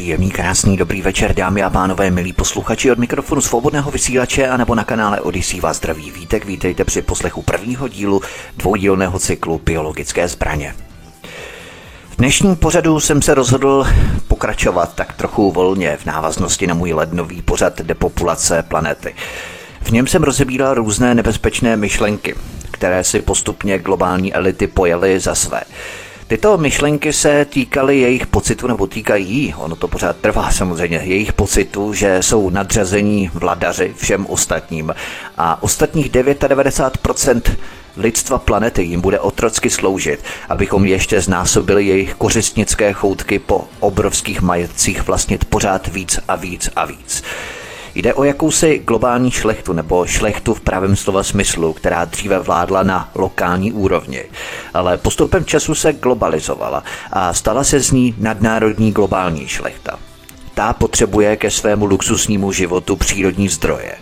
Příjemný, krásný, dobrý večer, dámy a pánové, milí posluchači od mikrofonu svobodného vysílače a nebo na kanále Odisí vás zdraví vítek. Vítejte při poslechu prvního dílu dvoudílného cyklu Biologické zbraně. V dnešním pořadu jsem se rozhodl pokračovat tak trochu volně v návaznosti na můj lednový pořad depopulace planety. V něm jsem rozebíral různé nebezpečné myšlenky, které si postupně globální elity pojely za své. Tyto myšlenky se týkaly jejich pocitu, nebo týkají, ono to pořád trvá samozřejmě, jejich pocitu, že jsou nadřazení vladaři všem ostatním a ostatních 99% lidstva planety jim bude otrocky sloužit, abychom ještě znásobili jejich kořistnické choutky po obrovských majetcích vlastnit pořád víc a víc a víc. Jde o jakousi globální šlechtu nebo šlechtu v pravém slova smyslu, která dříve vládla na lokální úrovni, ale postupem času se globalizovala a stala se z ní nadnárodní globální šlechta. Ta potřebuje ke svému luxusnímu životu přírodní zdroje.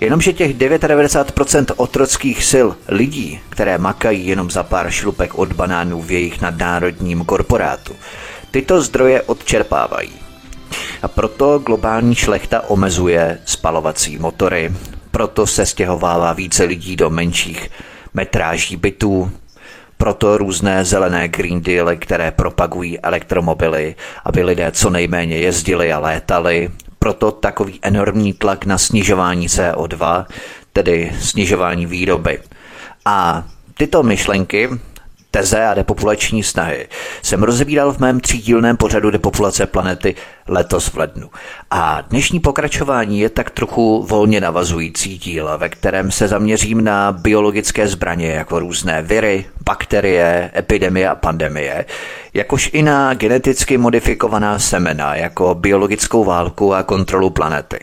Jenomže těch 99% otrockých sil lidí, které makají jenom za pár šlupek od banánů v jejich nadnárodním korporátu, tyto zdroje odčerpávají. A proto globální šlechta omezuje spalovací motory, proto se stěhovává více lidí do menších metráží bytů, proto různé zelené Green Dealy, které propagují elektromobily, aby lidé co nejméně jezdili a létali, proto takový enormní tlak na snižování CO2, tedy snižování výroby. A tyto myšlenky teze a depopulační snahy jsem rozebíral v mém třídílném pořadu depopulace planety letos v lednu. A dnešní pokračování je tak trochu volně navazující díl, ve kterém se zaměřím na biologické zbraně jako různé viry, bakterie, epidemie a pandemie, jakož i na geneticky modifikovaná semena jako biologickou válku a kontrolu planety.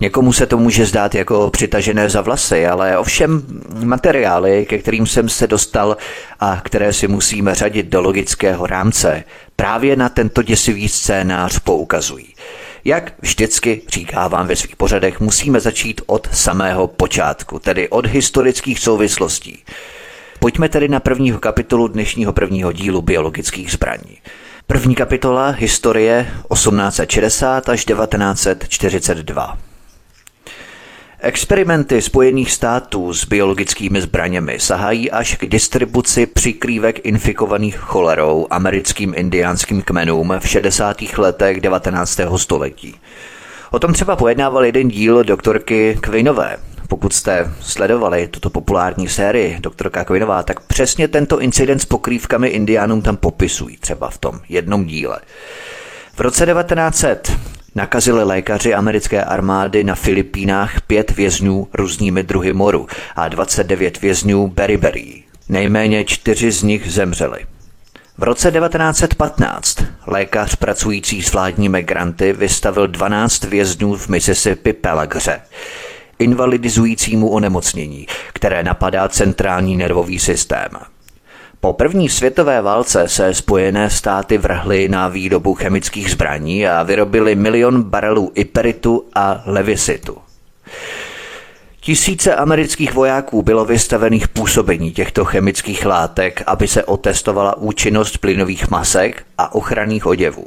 Někomu se to může zdát jako přitažené za vlasy, ale ovšem materiály, ke kterým jsem se dostal a které si musíme řadit do logického rámce, právě na tento děsivý scénář poukazují. Jak vždycky říkávám ve svých pořadech, musíme začít od samého počátku, tedy od historických souvislostí. Pojďme tedy na prvního kapitolu dnešního prvního dílu biologických zbraní. První kapitola Historie 1860 až 1942. Experimenty Spojených států s biologickými zbraněmi sahají až k distribuci přikrývek infikovaných cholerou americkým indiánským kmenům v 60. letech 19. století. O tom třeba pojednával jeden díl doktorky Kvinové. Pokud jste sledovali tuto populární sérii doktorka Kvinová, tak přesně tento incident s pokrývkami indiánům tam popisují, třeba v tom jednom díle. V roce 1900 nakazili lékaři americké armády na Filipínách pět vězňů různými druhy moru a 29 vězňů beriberi. Nejméně čtyři z nich zemřeli. V roce 1915 lékař pracující s vládními granty vystavil 12 vězňů v Mississippi pelagře, invalidizujícímu onemocnění, které napadá centrální nervový systém. Po první světové válce se Spojené státy vrhly na výrobu chemických zbraní a vyrobili milion barelů iperitu a levisitu. Tisíce amerických vojáků bylo vystavených působení těchto chemických látek, aby se otestovala účinnost plynových masek a ochranných oděvů.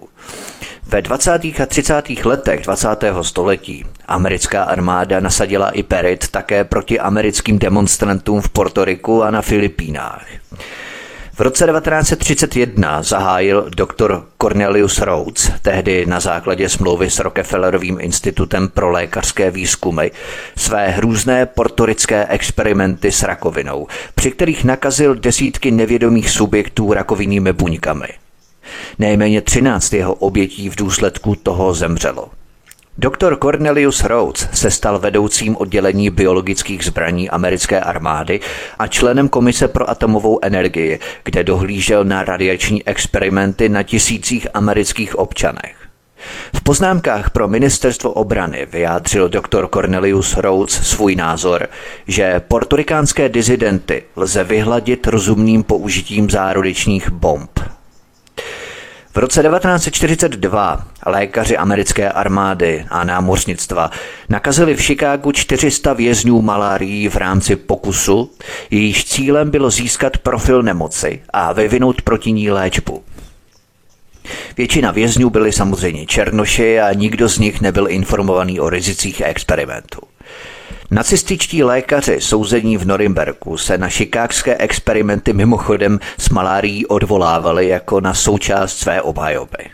Ve 20. a 30. letech 20. století americká armáda nasadila iperit také proti americkým demonstrantům v Portoriku a na Filipínách. V roce 1931 zahájil doktor Cornelius Rhodes, tehdy na základě smlouvy s Rockefellerovým institutem pro lékařské výzkumy, své hrůzné portorické experimenty s rakovinou, při kterých nakazil desítky nevědomých subjektů rakovinnými buňkami. Nejméně 13 jeho obětí v důsledku toho zemřelo. Doktor Cornelius Rhodes se stal vedoucím oddělení biologických zbraní americké armády a členem Komise pro atomovou energii, kde dohlížel na radiační experimenty na tisících amerických občanech. V poznámkách pro ministerstvo obrany vyjádřil doktor Cornelius Rhodes svůj názor, že portorikánské dizidenty lze vyhladit rozumným použitím zárodečních bomb. V roce 1942 lékaři americké armády a námořnictva nakazili v Chicagu 400 vězňů malárií v rámci pokusu, jejíž cílem bylo získat profil nemoci a vyvinout proti ní léčbu. Většina vězňů byli samozřejmě černoši a nikdo z nich nebyl informovaný o rizicích experimentu. Nacističtí lékaři souzení v Norimberku se na šikákské experimenty mimochodem s malárií odvolávali jako na součást své obhajoby.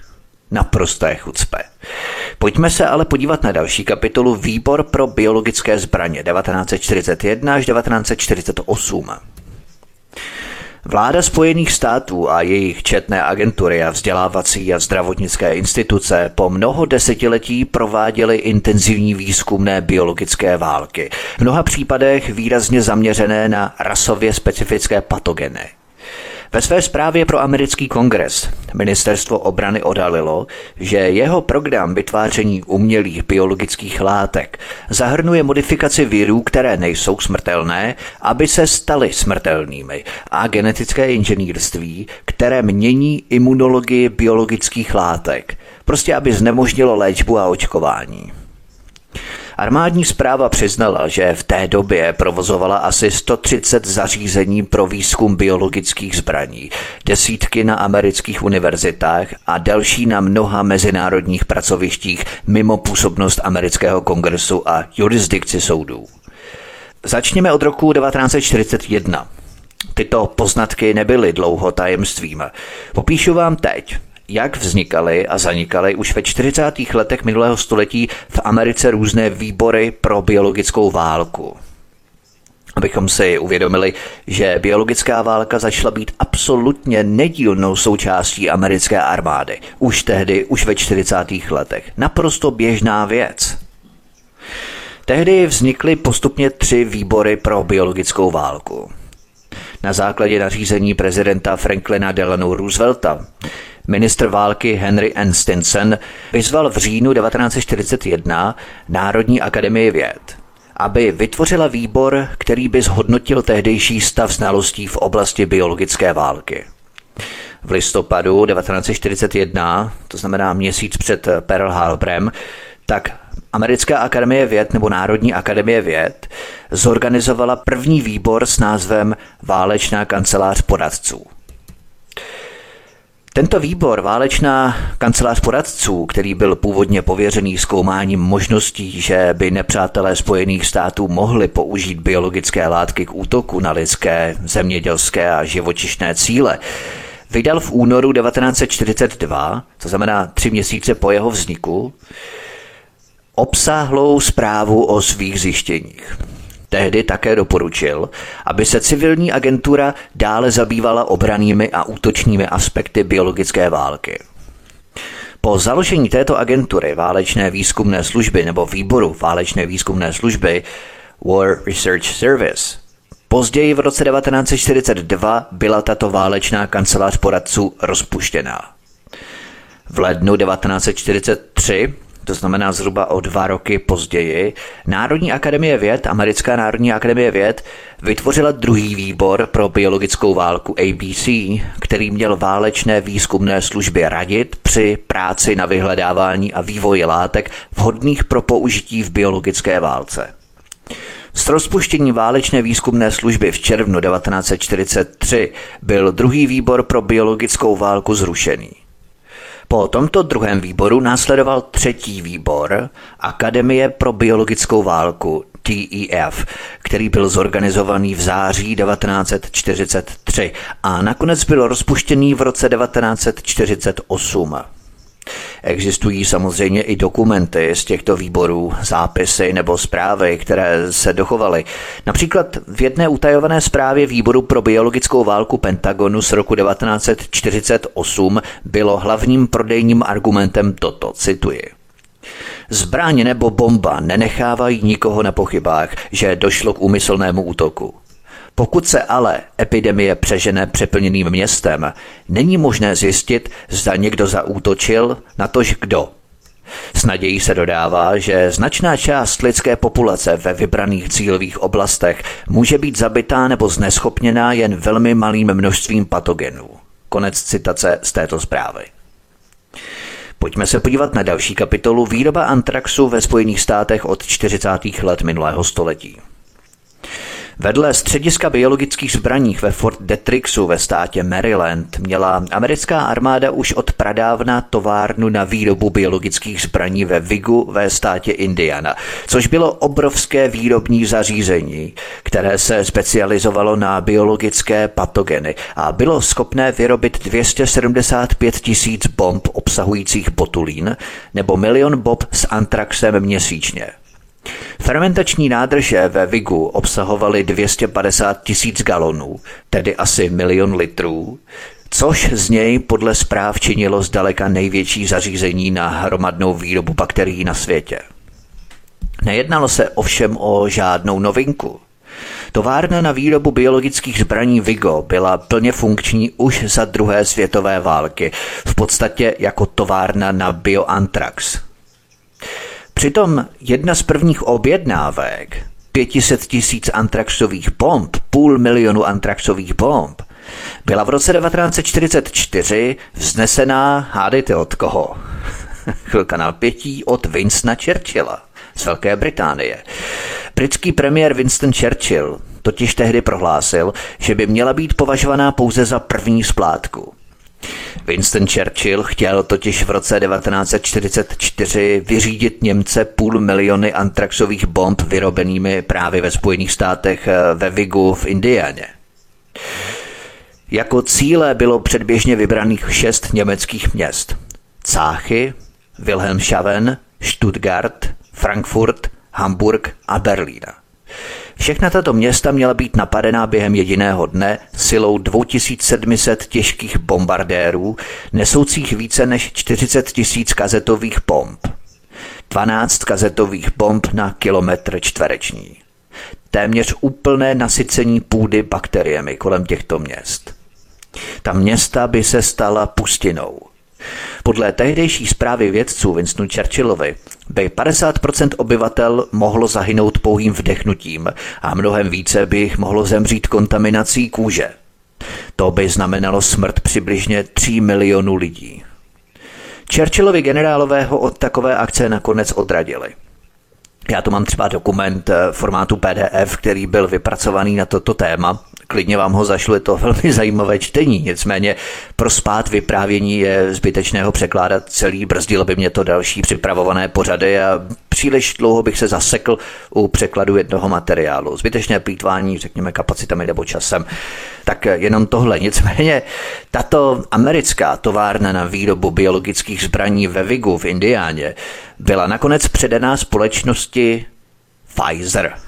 Naprosté chucpe. Pojďme se ale podívat na další kapitolu Výbor pro biologické zbraně 1941 až 1948. Vláda Spojených států a jejich četné agentury a vzdělávací a zdravotnické instituce po mnoho desetiletí prováděly intenzivní výzkumné biologické války, v mnoha případech výrazně zaměřené na rasově specifické patogeny. Ve své zprávě pro americký kongres ministerstvo obrany odhalilo, že jeho program vytváření umělých biologických látek zahrnuje modifikaci virů, které nejsou smrtelné, aby se staly smrtelnými a genetické inženýrství, které mění imunologii biologických látek, prostě aby znemožnilo léčbu a očkování. Armádní zpráva přiznala, že v té době provozovala asi 130 zařízení pro výzkum biologických zbraní, desítky na amerických univerzitách a další na mnoha mezinárodních pracovištích mimo působnost amerického kongresu a jurisdikci soudů. Začněme od roku 1941. Tyto poznatky nebyly dlouho tajemstvím. Popíšu vám teď, jak vznikaly a zanikaly už ve 40. letech minulého století v Americe různé výbory pro biologickou válku. Abychom si uvědomili, že biologická válka začala být absolutně nedílnou součástí americké armády. Už tehdy, už ve 40. letech. Naprosto běžná věc. Tehdy vznikly postupně tři výbory pro biologickou válku. Na základě nařízení prezidenta Franklina Delano Roosevelta Ministr války Henry N. Stinson vyzval v říjnu 1941 Národní akademii věd, aby vytvořila výbor, který by zhodnotil tehdejší stav znalostí v oblasti biologické války. V listopadu 1941, to znamená měsíc před Pearl Harborem, tak Americká akademie věd nebo Národní akademie věd zorganizovala první výbor s názvem Válečná kancelář poradců. Tento výbor, válečná kancelář poradců, který byl původně pověřený zkoumáním možností, že by nepřátelé Spojených států mohli použít biologické látky k útoku na lidské, zemědělské a živočišné cíle, vydal v únoru 1942, to znamená tři měsíce po jeho vzniku, obsáhlou zprávu o svých zjištěních. Tehdy také doporučil, aby se civilní agentura dále zabývala obranými a útočními aspekty biologické války. Po založení této agentury válečné výzkumné služby nebo výboru válečné výzkumné služby War Research Service Později v roce 1942 byla tato válečná kancelář poradců rozpuštěná. V lednu 1943 to znamená zhruba o dva roky později, Národní akademie věd, Americká národní akademie věd, vytvořila druhý výbor pro biologickou válku ABC, který měl válečné výzkumné služby radit při práci na vyhledávání a vývoji látek vhodných pro použití v biologické válce. S rozpuštěním válečné výzkumné služby v červnu 1943 byl druhý výbor pro biologickou válku zrušený. Po tomto druhém výboru následoval třetí výbor Akademie pro biologickou válku TEF, který byl zorganizovaný v září 1943 a nakonec byl rozpuštěný v roce 1948. Existují samozřejmě i dokumenty z těchto výborů, zápisy nebo zprávy, které se dochovaly. Například v jedné utajované zprávě výboru pro biologickou válku Pentagonu z roku 1948 bylo hlavním prodejním argumentem toto, cituji. Zbraň nebo bomba nenechávají nikoho na pochybách, že došlo k úmyslnému útoku. Pokud se ale epidemie přežene přeplněným městem, není možné zjistit, zda někdo zaútočil, na tož kdo. S nadějí se dodává, že značná část lidské populace ve vybraných cílových oblastech může být zabitá nebo zneschopněná jen velmi malým množstvím patogenů. Konec citace z této zprávy. Pojďme se podívat na další kapitolu Výroba antraxu ve Spojených státech od 40. let minulého století. Vedle střediska biologických zbraních ve Fort Detrixu ve státě Maryland měla americká armáda už od pradávna továrnu na výrobu biologických zbraní ve Vigu ve státě Indiana, což bylo obrovské výrobní zařízení, které se specializovalo na biologické patogeny a bylo schopné vyrobit 275 tisíc bomb obsahujících botulín nebo milion bomb s antraxem měsíčně. Fermentační nádrže ve Vigu obsahovaly 250 tisíc galonů, tedy asi milion litrů, což z něj podle zpráv činilo zdaleka největší zařízení na hromadnou výrobu bakterií na světě. Nejednalo se ovšem o žádnou novinku. Továrna na výrobu biologických zbraní Vigo byla plně funkční už za druhé světové války, v podstatě jako továrna na bioantrax. Přitom jedna z prvních objednávek 500 tisíc antraxových bomb, půl milionu antraxových bomb, byla v roce 1944 vznesená, hádejte od koho? Chvilka na pětí od Winstona Churchilla z Velké Británie. Britský premiér Winston Churchill totiž tehdy prohlásil, že by měla být považovaná pouze za první splátku. Winston Churchill chtěl totiž v roce 1944 vyřídit Němce půl miliony antraxových bomb vyrobenými právě ve Spojených státech eh, ve Vigu v Indianě. Jako cíle bylo předběžně vybraných šest německých měst. Cáchy, Wilhelmshaven, Stuttgart, Frankfurt, Hamburg a Berlína. Všechna tato města měla být napadená během jediného dne silou 2700 těžkých bombardérů, nesoucích více než 40 tisíc kazetových bomb. 12 kazetových bomb na kilometr čtvereční. Téměř úplné nasycení půdy bakteriemi kolem těchto měst. Ta města by se stala pustinou. Podle tehdejší zprávy vědců Winstonu Churchillovi by 50% obyvatel mohlo zahynout pouhým vdechnutím a mnohem více by jich mohlo zemřít kontaminací kůže. To by znamenalo smrt přibližně 3 milionů lidí. Churchillovi generálové ho od takové akce nakonec odradili. Já tu mám třeba dokument eh, formátu PDF, který byl vypracovaný na toto téma klidně vám ho zašlu, je to velmi zajímavé čtení, nicméně pro spát vyprávění je zbytečného překládat celý, brzdilo by mě to další připravované pořady a příliš dlouho bych se zasekl u překladu jednoho materiálu. Zbytečné plítvání, řekněme, kapacitami nebo časem. Tak jenom tohle. Nicméně tato americká továrna na výrobu biologických zbraní ve Vigu v Indiáně byla nakonec předaná společnosti Pfizer –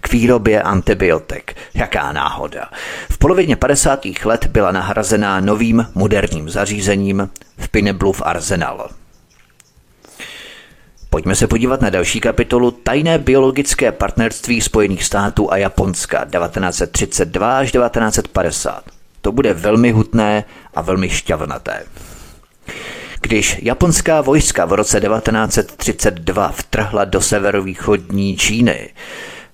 k výrobě antibiotik. Jaká náhoda. V polovině 50. let byla nahrazená novým moderním zařízením v Pinebluff Arsenal. Pojďme se podívat na další kapitolu Tajné biologické partnerství Spojených států a Japonska 1932 až 1950. To bude velmi hutné a velmi šťavnaté. Když japonská vojska v roce 1932 vtrhla do severovýchodní Číny,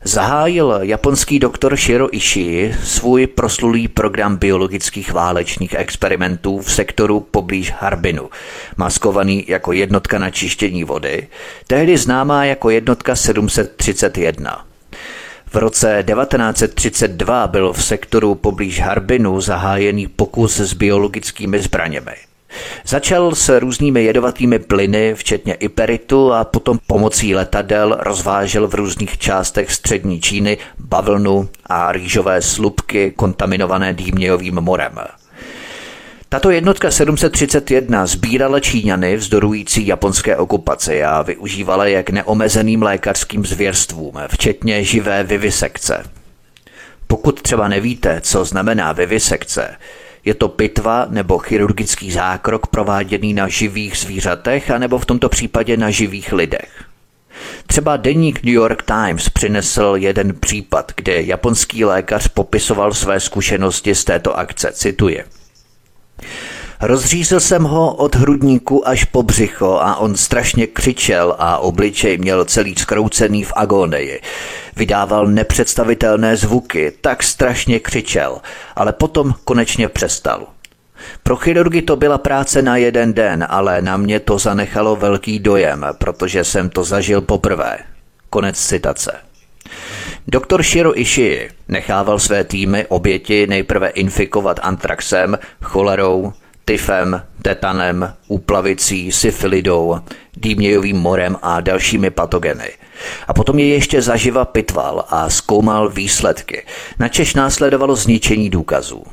zahájil japonský doktor Shiro Ishii svůj proslulý program biologických válečných experimentů v sektoru poblíž Harbinu, maskovaný jako jednotka na čištění vody, tehdy známá jako jednotka 731. V roce 1932 byl v sektoru poblíž Harbinu zahájený pokus s biologickými zbraněmi. Začal s různými jedovatými plyny, včetně iperitu a potom pomocí letadel rozvážel v různých částech střední Číny bavlnu a rýžové slupky kontaminované dýmějovým morem. Tato jednotka 731 sbírala Číňany vzdorující japonské okupaci a využívala je k neomezeným lékařským zvěrstvům, včetně živé vivisekce. Pokud třeba nevíte, co znamená vivisekce, je to pitva nebo chirurgický zákrok prováděný na živých zvířatech, anebo v tomto případě na živých lidech. Třeba deník New York Times přinesl jeden případ, kde japonský lékař popisoval své zkušenosti z této akce. Cituje. Rozřízl jsem ho od hrudníku až po břicho a on strašně křičel a obličej měl celý skroucený v agonii. Vydával nepředstavitelné zvuky, tak strašně křičel, ale potom konečně přestal. Pro chirurgy to byla práce na jeden den, ale na mě to zanechalo velký dojem, protože jsem to zažil poprvé. Konec citace. Doktor Shiro Ishii nechával své týmy oběti nejprve infikovat antraxem, cholerou, tyfem, tetanem, úplavicí, syfilidou, dýmějovým morem a dalšími patogeny. A potom je ještě zaživa pitval a zkoumal výsledky, načež následovalo zničení důkazů.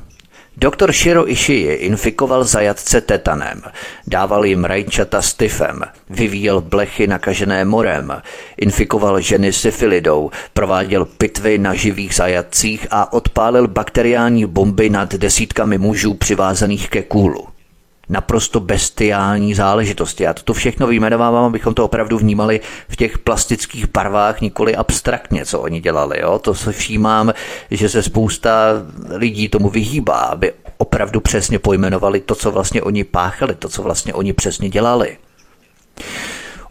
Doktor Shiro Ishii infikoval zajatce tetanem, dával jim rajčata s tyfem, vyvíjel blechy nakažené morem, infikoval ženy syfilidou, prováděl pitvy na živých zajatcích a odpálil bakteriální bomby nad desítkami mužů přivázaných ke kůlu naprosto bestiální záležitosti. Já toto všechno vyjmenovávám, abychom to opravdu vnímali v těch plastických barvách, nikoli abstraktně, co oni dělali. Jo? To se všímám, že se spousta lidí tomu vyhýbá, aby opravdu přesně pojmenovali to, co vlastně oni páchali, to, co vlastně oni přesně dělali.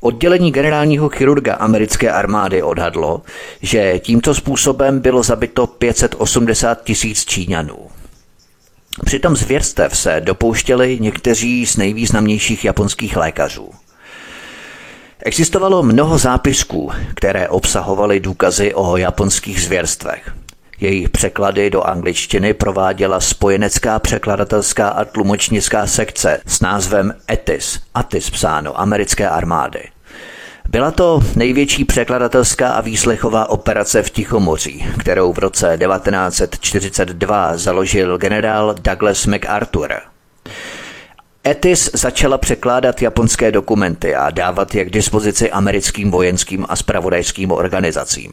Oddělení generálního chirurga americké armády odhadlo, že tímto způsobem bylo zabito 580 tisíc Číňanů. Přitom zvěrstev se dopouštěli někteří z nejvýznamnějších japonských lékařů. Existovalo mnoho zápisků, které obsahovaly důkazy o japonských zvěrstvech. Jejich překlady do angličtiny prováděla spojenecká překladatelská a tlumočnická sekce s názvem ETIS, ATIS psáno, americké armády. Byla to největší překladatelská a výslechová operace v Tichomoří, kterou v roce 1942 založil generál Douglas MacArthur. ETIS začala překládat japonské dokumenty a dávat je k dispozici americkým vojenským a spravodajským organizacím.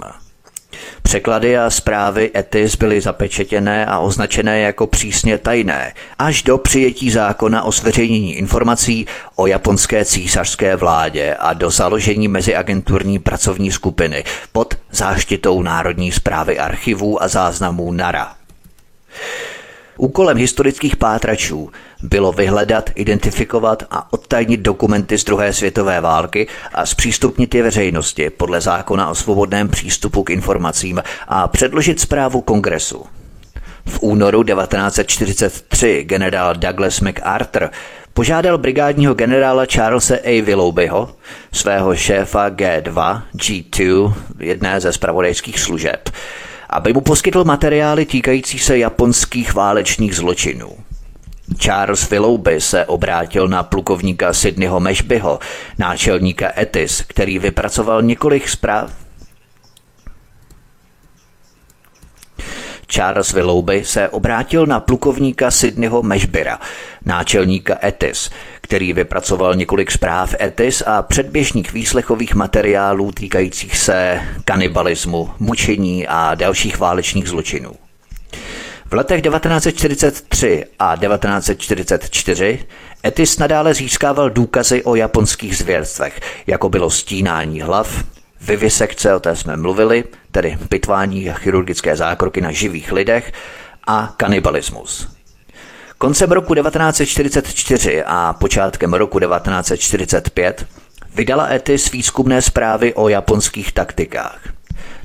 Překlady a zprávy ETIS byly zapečetěné a označené jako přísně tajné až do přijetí zákona o zveřejnění informací o japonské císařské vládě a do založení meziagenturní pracovní skupiny pod záštitou Národní zprávy archivů a záznamů NARA. Úkolem historických pátračů bylo vyhledat, identifikovat a odtajnit dokumenty z druhé světové války a zpřístupnit je veřejnosti podle zákona o svobodném přístupu k informacím a předložit zprávu kongresu. V únoru 1943 generál Douglas MacArthur požádal brigádního generála Charlesa A. Willoughbyho, svého šéfa G2, G2, jedné ze spravodajských služeb, aby mu poskytl materiály týkající se japonských válečných zločinů. Charles Willoughby se obrátil na plukovníka Sydneyho Meshbyho, náčelníka ETIS, který vypracoval několik zpráv Charles Willoughby se obrátil na plukovníka Sydneyho Meshbyra, náčelníka ETIS, který vypracoval několik zpráv ETIS a předběžných výslechových materiálů týkajících se kanibalismu, mučení a dalších válečných zločinů. V letech 1943 a 1944 Etis nadále získával důkazy o japonských zvěrstvech, jako bylo stínání hlav, vivisekce, o té jsme mluvili, tedy pitvání a chirurgické zákroky na živých lidech a kanibalismus. Koncem roku 1944 a počátkem roku 1945 vydala Etis výzkumné zprávy o japonských taktikách.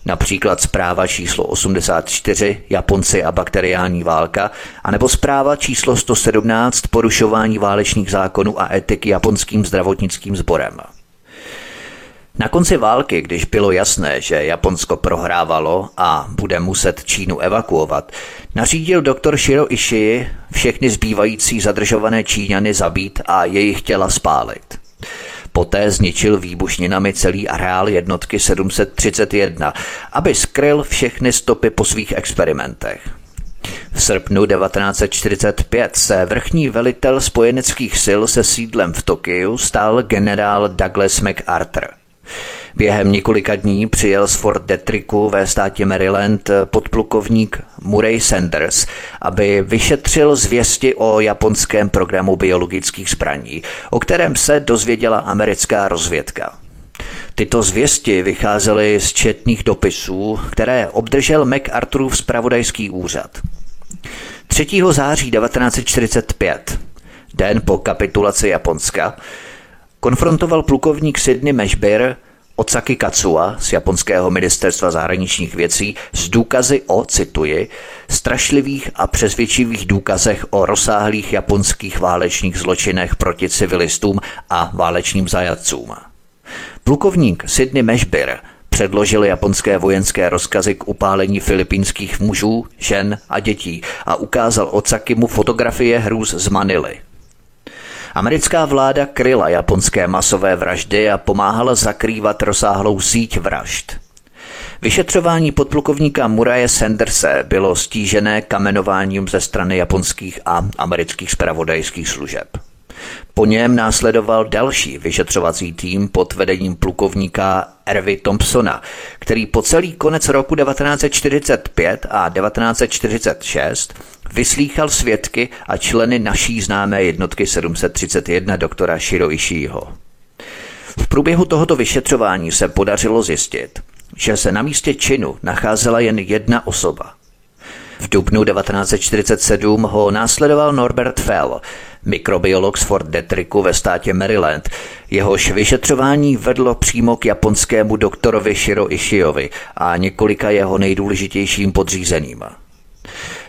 Například zpráva číslo 84 Japonci a bakteriální válka, anebo zpráva číslo 117 Porušování válečných zákonů a etiky japonským zdravotnickým sborem. Na konci války, když bylo jasné, že Japonsko prohrávalo a bude muset Čínu evakuovat, nařídil doktor Shiro Ishii všechny zbývající zadržované Číňany zabít a jejich těla spálit. Poté zničil výbušninami celý areál jednotky 731, aby skryl všechny stopy po svých experimentech. V srpnu 1945 se vrchní velitel spojeneckých sil se sídlem v Tokiu stál generál Douglas MacArthur – Během několika dní přijel z Fort Detricku ve státě Maryland podplukovník Murray Sanders, aby vyšetřil zvěsti o japonském programu biologických zbraní, o kterém se dozvěděla americká rozvědka. Tyto zvěsti vycházely z četných dopisů, které obdržel MacArthurův spravodajský úřad. 3. září 1945 den po kapitulaci Japonska, konfrontoval plukovník Sidney Meshbir Otsaki Katsua z japonského ministerstva zahraničních věcí s důkazy o, cituji, strašlivých a přesvědčivých důkazech o rozsáhlých japonských válečných zločinech proti civilistům a válečným zajatcům. Plukovník Sidney Meshbir předložil japonské vojenské rozkazy k upálení filipínských mužů, žen a dětí a ukázal Otsakimu fotografie hrůz z Manily. Americká vláda kryla japonské masové vraždy a pomáhala zakrývat rozsáhlou síť vražd. Vyšetřování podplukovníka Muraje Sanderse bylo stížené kamenováním ze strany japonských a amerických spravodajských služeb. Po něm následoval další vyšetřovací tým pod vedením plukovníka Ervy Thompsona, který po celý konec roku 1945 a 1946 vyslýchal svědky a členy naší známé jednotky 731 doktora Shiro Ishiiho. V průběhu tohoto vyšetřování se podařilo zjistit, že se na místě činu nacházela jen jedna osoba. V dubnu 1947 ho následoval Norbert Fell, mikrobiolog z Fort Detricku ve státě Maryland. Jehož vyšetřování vedlo přímo k japonskému doktorovi Shiro Ishiovi a několika jeho nejdůležitějším podřízeným.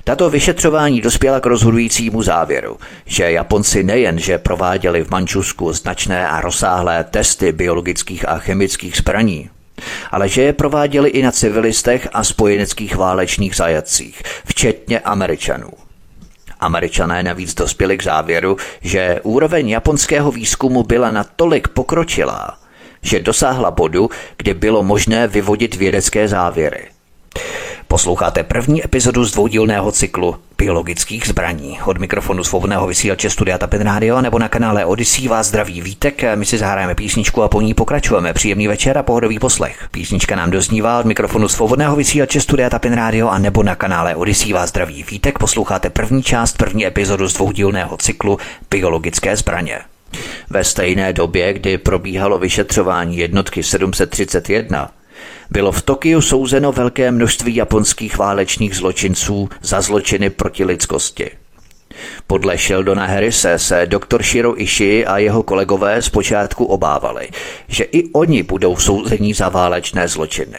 Tato vyšetřování dospěla k rozhodujícímu závěru, že Japonci nejenže prováděli v Mančusku značné a rozsáhlé testy biologických a chemických zbraní, ale že je prováděli i na civilistech a spojeneckých válečných zajatcích, včetně Američanů. Američané navíc dospěli k závěru, že úroveň japonského výzkumu byla natolik pokročilá, že dosáhla bodu, kdy bylo možné vyvodit vědecké závěry – Posloucháte první epizodu z dvoudílného cyklu biologických zbraní. Od mikrofonu svobodného vysílače Studia Tapin Radio nebo na kanále Odyssey vás zdraví vítek. My si zahrajeme písničku a po ní pokračujeme. Příjemný večer a pohodový poslech. Písnička nám doznívá od mikrofonu svobodného vysílače Studia Tapin Radio a nebo na kanále Odyssey vás zdraví vítek. Posloucháte první část, první epizodu z dvoudílného cyklu biologické zbraně. Ve stejné době, kdy probíhalo vyšetřování jednotky 731, bylo v Tokiu souzeno velké množství japonských válečných zločinců za zločiny proti lidskosti. Podle Sheldona Harrise se doktor Shiro Ishii a jeho kolegové zpočátku obávali, že i oni budou souzení za válečné zločiny.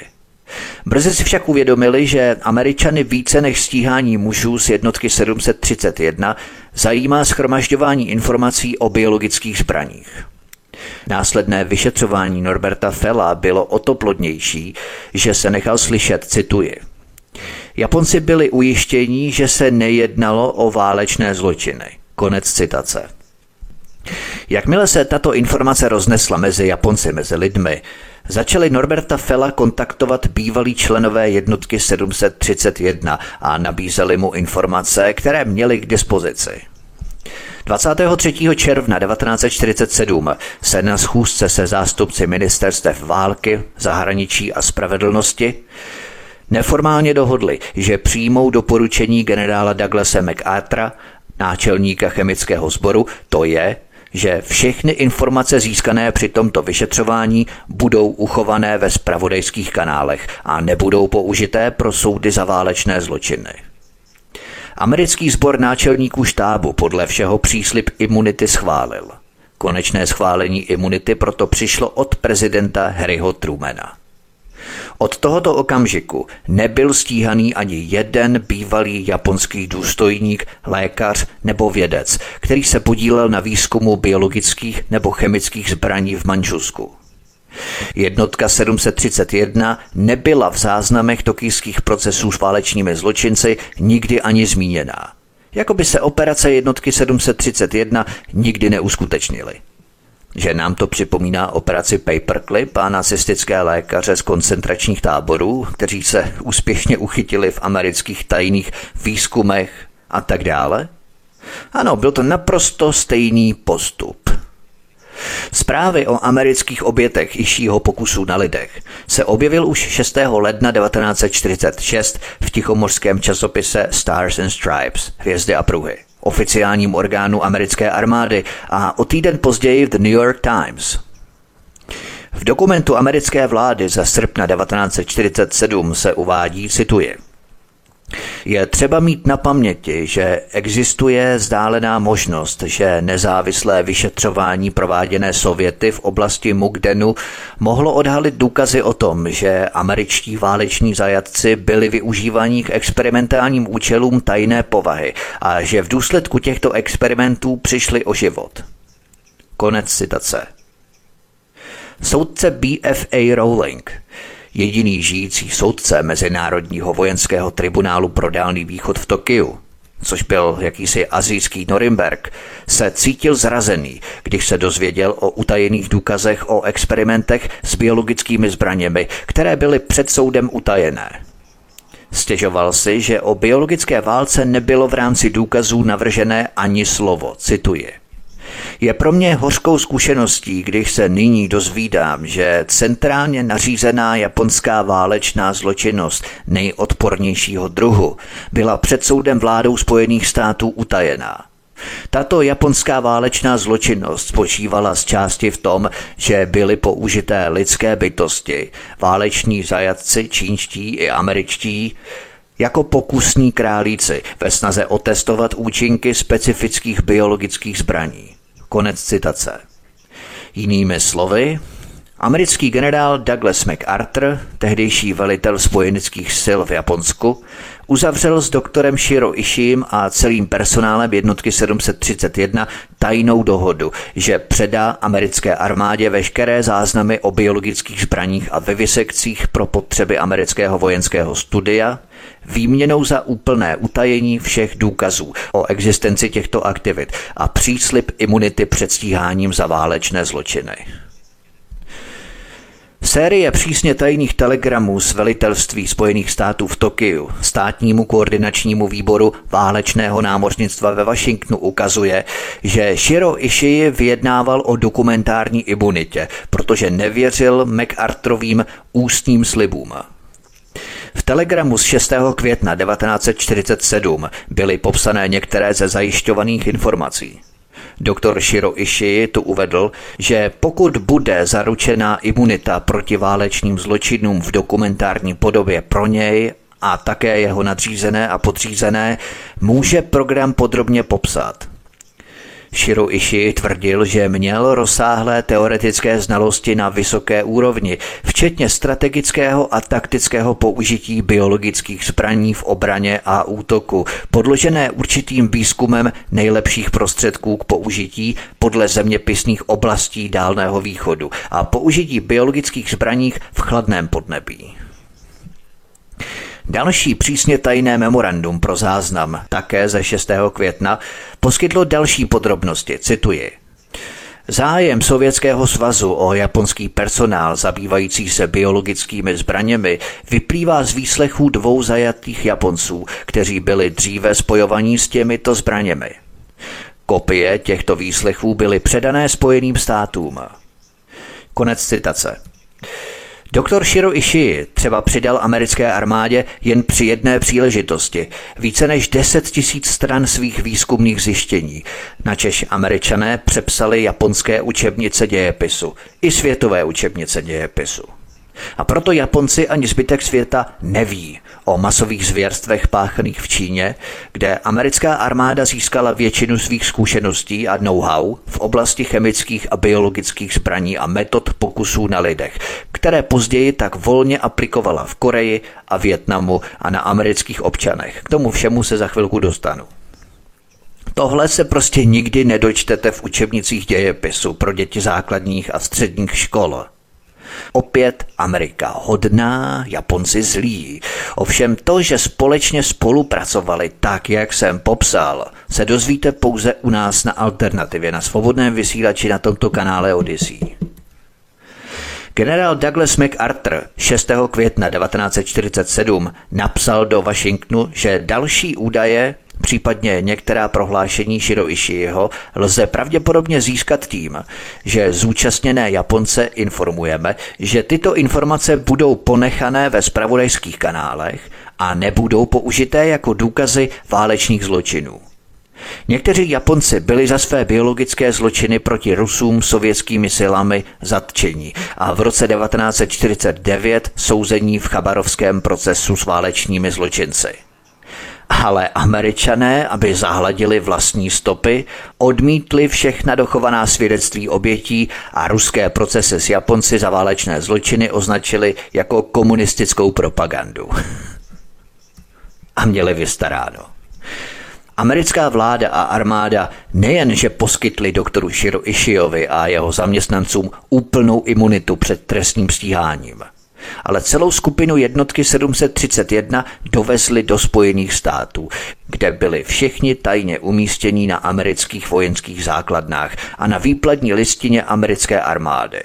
Brzy si však uvědomili, že Američany více než stíhání mužů z jednotky 731 zajímá schromažďování informací o biologických zbraních. Následné vyšetřování Norberta Fella bylo o to plodnější, že se nechal slyšet, cituji. Japonci byli ujištění, že se nejednalo o válečné zločiny. Konec citace. Jakmile se tato informace roznesla mezi Japonci, mezi lidmi, začali Norberta Fella kontaktovat bývalí členové jednotky 731 a nabízeli mu informace, které měli k dispozici. 23. června 1947 se na schůzce se zástupci ministerstev války, zahraničí a spravedlnosti neformálně dohodli, že přijmou doporučení generála Douglasa MacArthura, náčelníka chemického sboru, to je, že všechny informace získané při tomto vyšetřování budou uchované ve spravodajských kanálech a nebudou použité pro soudy za válečné zločiny. Americký sbor náčelníků štábu podle všeho příslip imunity schválil. Konečné schválení imunity proto přišlo od prezidenta Harryho Trumana. Od tohoto okamžiku nebyl stíhaný ani jeden bývalý japonský důstojník, lékař nebo vědec, který se podílel na výzkumu biologických nebo chemických zbraní v Manžusku. Jednotka 731 nebyla v záznamech tokijských procesů s válečními zločinci nikdy ani zmíněná. Jakoby se operace jednotky 731 nikdy neuskutečnily. Že nám to připomíná operaci Paperclip a nacistické lékaře z koncentračních táborů, kteří se úspěšně uchytili v amerických tajných výzkumech a tak dále? Ano, byl to naprosto stejný postup. Zprávy o amerických obětech Išího pokusu na lidech se objevil už 6. ledna 1946 v tichomorském časopise Stars and Stripes, Hvězdy a pruhy, oficiálním orgánu americké armády a o týden později v The New York Times. V dokumentu americké vlády za srpna 1947 se uvádí, cituji, Je třeba mít na paměti, že existuje zdálená možnost, že nezávislé vyšetřování prováděné Sověty v oblasti Mugdenu mohlo odhalit důkazy o tom, že američtí váleční zajatci byli využívaní k experimentálním účelům tajné povahy a že v důsledku těchto experimentů přišli o život. Konec citace. Soudce BFA Rowling jediný žijící soudce Mezinárodního vojenského tribunálu pro Dálný východ v Tokiu, což byl jakýsi azijský Norimberg, se cítil zrazený, když se dozvěděl o utajených důkazech o experimentech s biologickými zbraněmi, které byly před soudem utajené. Stěžoval si, že o biologické válce nebylo v rámci důkazů navržené ani slovo, cituji. Je pro mě hořkou zkušeností, když se nyní dozvídám, že centrálně nařízená japonská válečná zločinnost nejodpornějšího druhu byla před soudem vládou Spojených států utajená. Tato japonská válečná zločinnost spočívala z části v tom, že byly použité lidské bytosti, váleční zajatci čínští i američtí, jako pokusní králíci ve snaze otestovat účinky specifických biologických zbraní. Konec citace. Jinými slovy, americký generál Douglas MacArthur, tehdejší velitel spojeneckých sil v Japonsku, uzavřel s doktorem Shiro Ishim a celým personálem jednotky 731 tajnou dohodu, že předá americké armádě veškeré záznamy o biologických zbraních a vivisekcích pro potřeby amerického vojenského studia, výměnou za úplné utajení všech důkazů o existenci těchto aktivit a příslip imunity před stíháním za válečné zločiny. Série přísně tajných telegramů z velitelství Spojených států v Tokiu státnímu koordinačnímu výboru válečného námořnictva ve Washingtonu ukazuje, že Shiro Ishii vyjednával o dokumentární imunitě, protože nevěřil MacArthurovým ústním slibům. V telegramu z 6. května 1947 byly popsané některé ze zajišťovaných informací. Doktor Shiro Ishii tu uvedl, že pokud bude zaručená imunita proti válečným zločinům v dokumentární podobě pro něj a také jeho nadřízené a podřízené, může program podrobně popsat. Shiro Ishii tvrdil, že měl rozsáhlé teoretické znalosti na vysoké úrovni, včetně strategického a taktického použití biologických zbraní v obraně a útoku, podložené určitým výzkumem nejlepších prostředků k použití podle zeměpisných oblastí Dálného východu a použití biologických zbraních v chladném podnebí. Další přísně tajné memorandum pro záznam, také ze 6. května, poskytlo další podrobnosti, cituji. Zájem Sovětského svazu o japonský personál zabývající se biologickými zbraněmi vyplývá z výslechů dvou zajatých Japonců, kteří byli dříve spojovaní s těmito zbraněmi. Kopie těchto výslechů byly předané Spojeným státům. Konec citace. Doktor Shiro Ishii třeba přidal americké armádě jen při jedné příležitosti více než 10 tisíc stran svých výzkumných zjištění, načež američané přepsali japonské učebnice dějepisu i světové učebnice dějepisu. A proto Japonci ani zbytek světa neví o masových zvěrstvech páchaných v Číně, kde americká armáda získala většinu svých zkušeností a know-how v oblasti chemických a biologických zbraní a metod pokusů na lidech, které později tak volně aplikovala v Koreji a Větnamu a na amerických občanech. K tomu všemu se za chvilku dostanu. Tohle se prostě nikdy nedočtete v učebnicích dějepisu pro děti základních a středních škol. Opět Amerika hodná, Japonci zlí. Ovšem to, že společně spolupracovali tak, jak jsem popsal, se dozvíte pouze u nás na alternativě, na svobodném vysílači na tomto kanále Odyssey. Generál Douglas MacArthur 6. května 1947 napsal do Washingtonu, že další údaje případně některá prohlášení Shiroishiho lze pravděpodobně získat tím, že zúčastněné Japonce informujeme, že tyto informace budou ponechané ve spravodajských kanálech a nebudou použité jako důkazy válečných zločinů. Někteří Japonci byli za své biologické zločiny proti Rusům sovětskými silami zatčení a v roce 1949 souzení v chabarovském procesu s válečními zločinci. Ale američané, aby zahladili vlastní stopy, odmítli všechna dochovaná svědectví obětí a ruské procesy s Japonci za válečné zločiny označili jako komunistickou propagandu. a měli vystaráno. Americká vláda a armáda nejen, že poskytli doktoru Shiro Ishiovi a jeho zaměstnancům úplnou imunitu před trestním stíháním, ale celou skupinu jednotky 731 dovezli do Spojených států, kde byli všichni tajně umístění na amerických vojenských základnách a na výpladní listině americké armády.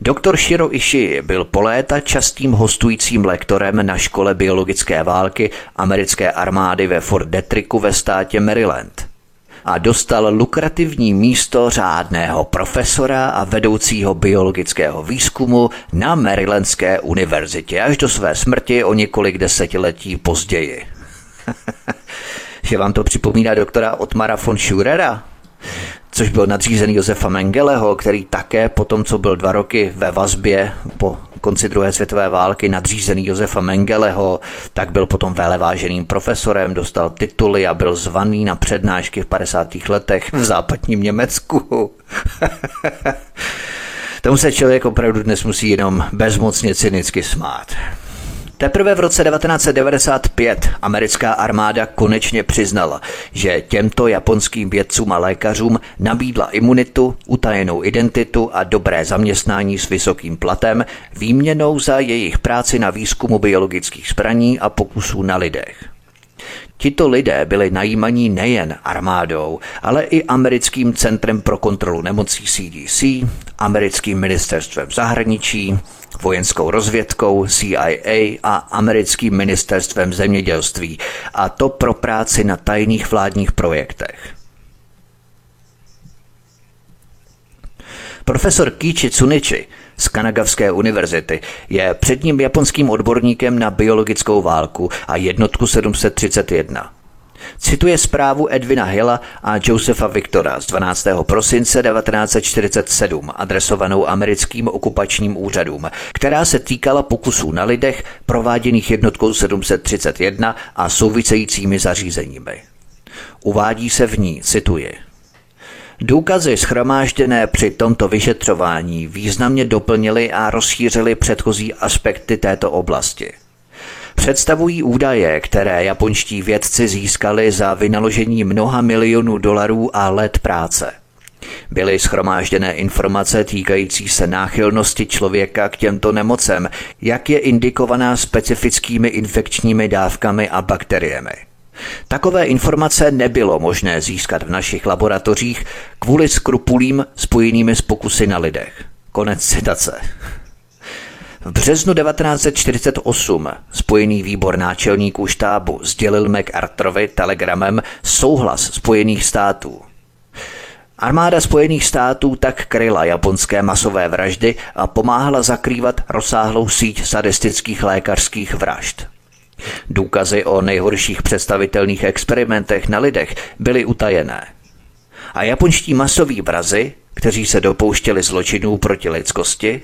Doktor Shiro Ishii byl po léta častým hostujícím lektorem na škole biologické války americké armády ve Fort Detricku ve státě Maryland a dostal lukrativní místo řádného profesora a vedoucího biologického výzkumu na Marylandské univerzitě až do své smrti o několik desetiletí později. Že vám to připomíná doktora Otmara von Schurera? což byl nadřízený Josefa Mengeleho, který také po tom, co byl dva roky ve vazbě po konci druhé světové války nadřízený Josefa Mengeleho, tak byl potom veleváženým profesorem, dostal tituly a byl zvaný na přednášky v 50. letech v západním Německu. Tomu se člověk opravdu dnes musí jenom bezmocně cynicky smát. Teprve v roce 1995 americká armáda konečně přiznala, že těmto japonským vědcům a lékařům nabídla imunitu, utajenou identitu a dobré zaměstnání s vysokým platem výměnou za jejich práci na výzkumu biologických zbraní a pokusů na lidech. Tito lidé byli najímaní nejen armádou, ale i americkým Centrem pro kontrolu nemocí CDC, americkým ministerstvem zahraničí, vojenskou rozvědkou CIA a americkým ministerstvem zemědělství, a to pro práci na tajných vládních projektech. Profesor Kichi Tsunichi z Kanagavské univerzity je předním japonským odborníkem na biologickou válku a jednotku 731. Cituje zprávu Edwina Hilla a Josefa Victora z 12. prosince 1947 adresovanou americkým okupačním úřadům, která se týkala pokusů na lidech prováděných jednotkou 731 a souvisejícími zařízeními. Uvádí se v ní, cituji, Důkazy schromážděné při tomto vyšetřování významně doplnily a rozšířily předchozí aspekty této oblasti – představují údaje, které japonští vědci získali za vynaložení mnoha milionů dolarů a let práce. Byly schromážděné informace týkající se náchylnosti člověka k těmto nemocem, jak je indikovaná specifickými infekčními dávkami a bakteriemi. Takové informace nebylo možné získat v našich laboratořích kvůli skrupulím spojenými s pokusy na lidech. Konec citace. V březnu 1948 spojený výbor náčelníků štábu sdělil MacArthorovi telegramem souhlas Spojených států. Armáda Spojených států tak kryla japonské masové vraždy a pomáhala zakrývat rozsáhlou síť sadistických lékařských vražd. Důkazy o nejhorších představitelných experimentech na lidech byly utajené. A japonští masoví vrazy, kteří se dopouštěli zločinů proti lidskosti,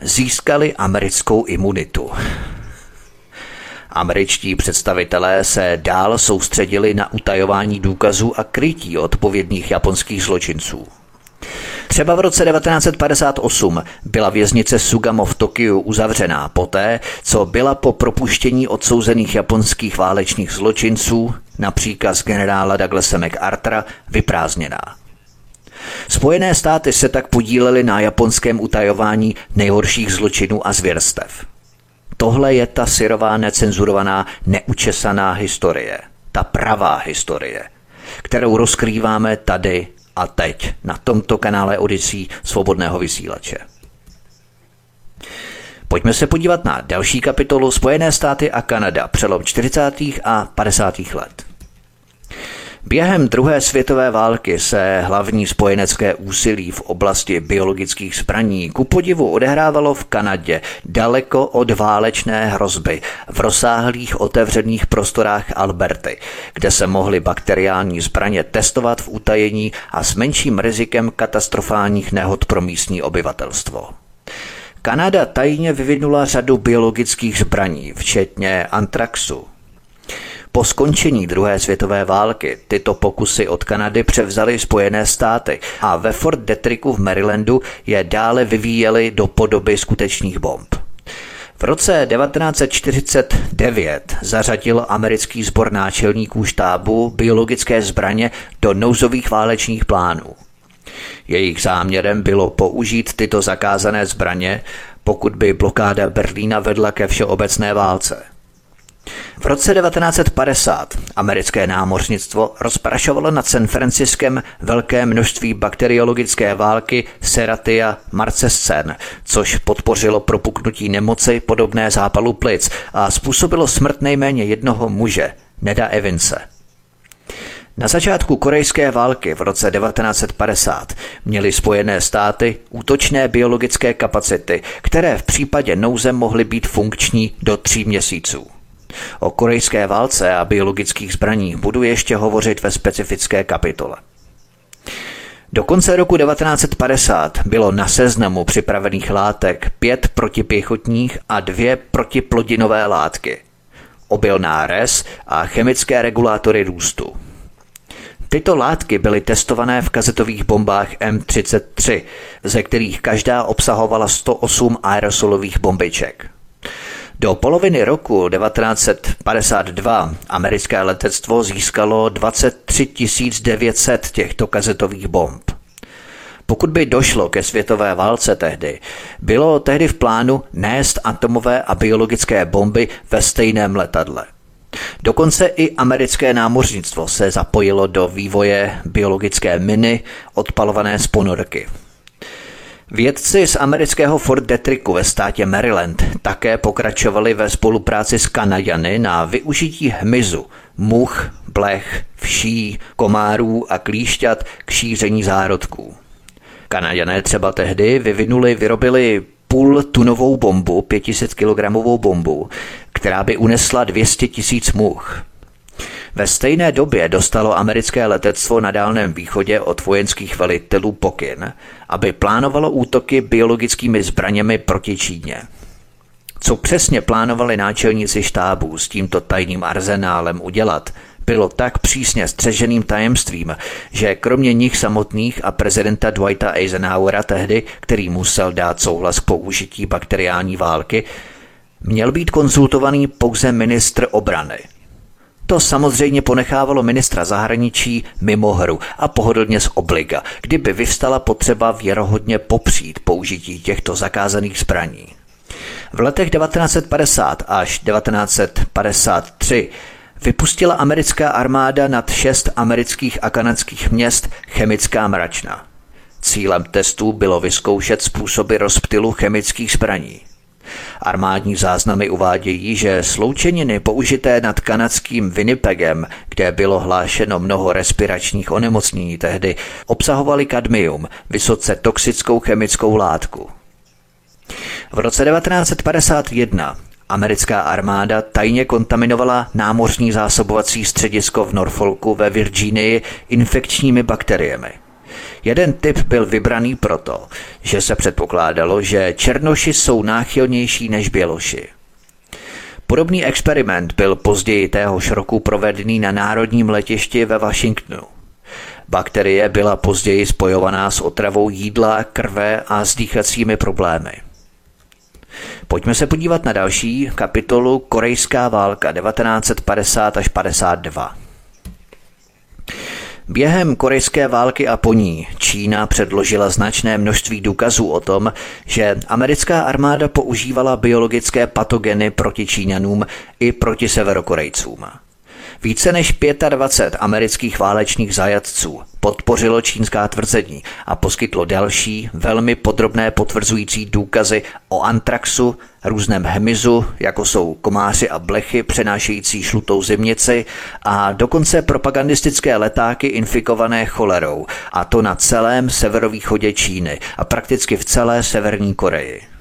získali americkou imunitu. Američtí představitelé se dál soustředili na utajování důkazů a krytí odpovědných japonských zločinců. Třeba v roce 1958 byla věznice Sugamo v Tokiu uzavřená poté, co byla po propuštění odsouzených japonských válečných zločinců na příkaz generála Douglasa MacArthura vyprázdněná. Spojené státy se tak podílely na japonském utajování nejhorších zločinů a zvěrstev. Tohle je ta syrová, necenzurovaná, neučesaná historie. Ta pravá historie, kterou rozkrýváme tady a teď na tomto kanále Odisí svobodného vysílače. Pojďme se podívat na další kapitolu Spojené státy a Kanada, přelom 40. a 50. let. Během druhé světové války se hlavní spojenecké úsilí v oblasti biologických zbraní ku podivu odehrávalo v Kanadě, daleko od válečné hrozby, v rozsáhlých otevřených prostorách Alberty, kde se mohly bakteriální zbraně testovat v utajení a s menším rizikem katastrofálních nehod pro místní obyvatelstvo. Kanada tajně vyvinula řadu biologických zbraní, včetně antraxu, Po skončení druhé světové války tyto pokusy od Kanady převzaly Spojené státy a ve Fort Detricku v Marylandu je dále vyvíjeli do podoby skutečných bomb. V roce 1949 zařadil americký sbor náčelníků štábu biologické zbraně do nouzových válečných plánů. Jejich záměrem bylo použít tyto zakázané zbraně, pokud by blokáda Berlína vedla ke všeobecné válce. V roce 1950 americké námořnictvo rozprašovalo nad San Franciskem velké množství bakteriologické války Serratia marcescen, což podpořilo propuknutí nemoci podobné zápalu plic a způsobilo smrt nejméně jednoho muže, Neda Evince. Na začátku korejské války v roce 1950 měly Spojené státy útočné biologické kapacity, které v případě nouze mohly být funkční do tří měsíců. O korejské válce a biologických zbraních budu ještě hovořit ve specifické kapitole. Do konce roku 1950 bylo na seznamu připravených látek pět protipěchotních a dvě protiplodinové látky, obilná res a chemické regulátory růstu. Tyto látky byly testované v kazetových bombách M33, ze kterých každá obsahovala 108 aerosolových bombiček. Do poloviny roku 1952 americké letectvo získalo 23 900 těchto kazetových bomb. Pokud by došlo ke světové válce tehdy, bylo tehdy v plánu nést atomové a biologické bomby ve stejném letadle. Dokonce i americké námořnictvo se zapojilo do vývoje biologické miny odpalované z ponorky. Vědci z amerického Fort Detricku ve státě Maryland také pokračovali ve spolupráci s Kanadiany na využití hmyzu, much, blech, vší, komárů a klíšťat k šíření zárodků. Kanaděné třeba tehdy vyvinuli, vyrobili půl tunovou bombu, 500 kg bombu, která by unesla 200 tisíc much. Ve stejné době dostalo americké letectvo na Dálném východě od vojenských velitelů pokyn, aby plánovalo útoky biologickými zbraněmi proti Číně. Co přesně plánovali náčelníci štábů s tímto tajným arzenálem udělat, bylo tak přísně střeženým tajemstvím, že kromě nich samotných a prezidenta Dwighta Eisenhowera tehdy, který musel dát souhlas k použití bakteriální války, měl být konzultovaný pouze ministr obrany – to samozřejmě ponechávalo ministra zahraničí mimo hru a pohodlně z obliga, kdyby vyvstala potřeba věrohodně popřít použití těchto zakázaných zbraní. V letech 1950 až 1953 vypustila americká armáda nad šest amerických a kanadských měst chemická mračna. Cílem testů bylo vyzkoušet způsoby rozptylu chemických zbraní. Armádní záznamy uvádějí, že sloučeniny použité nad kanadským Winnipegem, kde bylo hlášeno mnoho respiračních onemocnění tehdy, obsahovaly kadmium, vysoce toxickou chemickou látku. V roce 1951 americká armáda tajně kontaminovala námořní zásobovací středisko v Norfolku ve Virginii infekčními bakteriemi – Jeden typ byl vybraný proto, že se předpokládalo, že černoši jsou náchylnější než běloši. Podobný experiment byl později téhož roku provedený na národním letišti ve Washingtonu. Bakterie byla později spojovaná s otravou jídla, krve a s dýchacími problémy. Pojďme se podívat na další kapitolu Korejská válka 1950 až 52. Během korejské války a po ní Čína předložila značné množství důkazů o tom, že americká armáda používala biologické patogeny proti Číňanům i proti severokorejcům. Více než 25 amerických válečných zajatců podpořilo čínská tvrzení a poskytlo další, velmi podrobné potvrzující důkazy o antraxu, různém hmyzu, jako jsou komáři a blechy přenášející šlutou zimnici a dokonce propagandistické letáky infikované cholerou, a to na celém severovýchodě Číny a prakticky v celé Severní Koreji.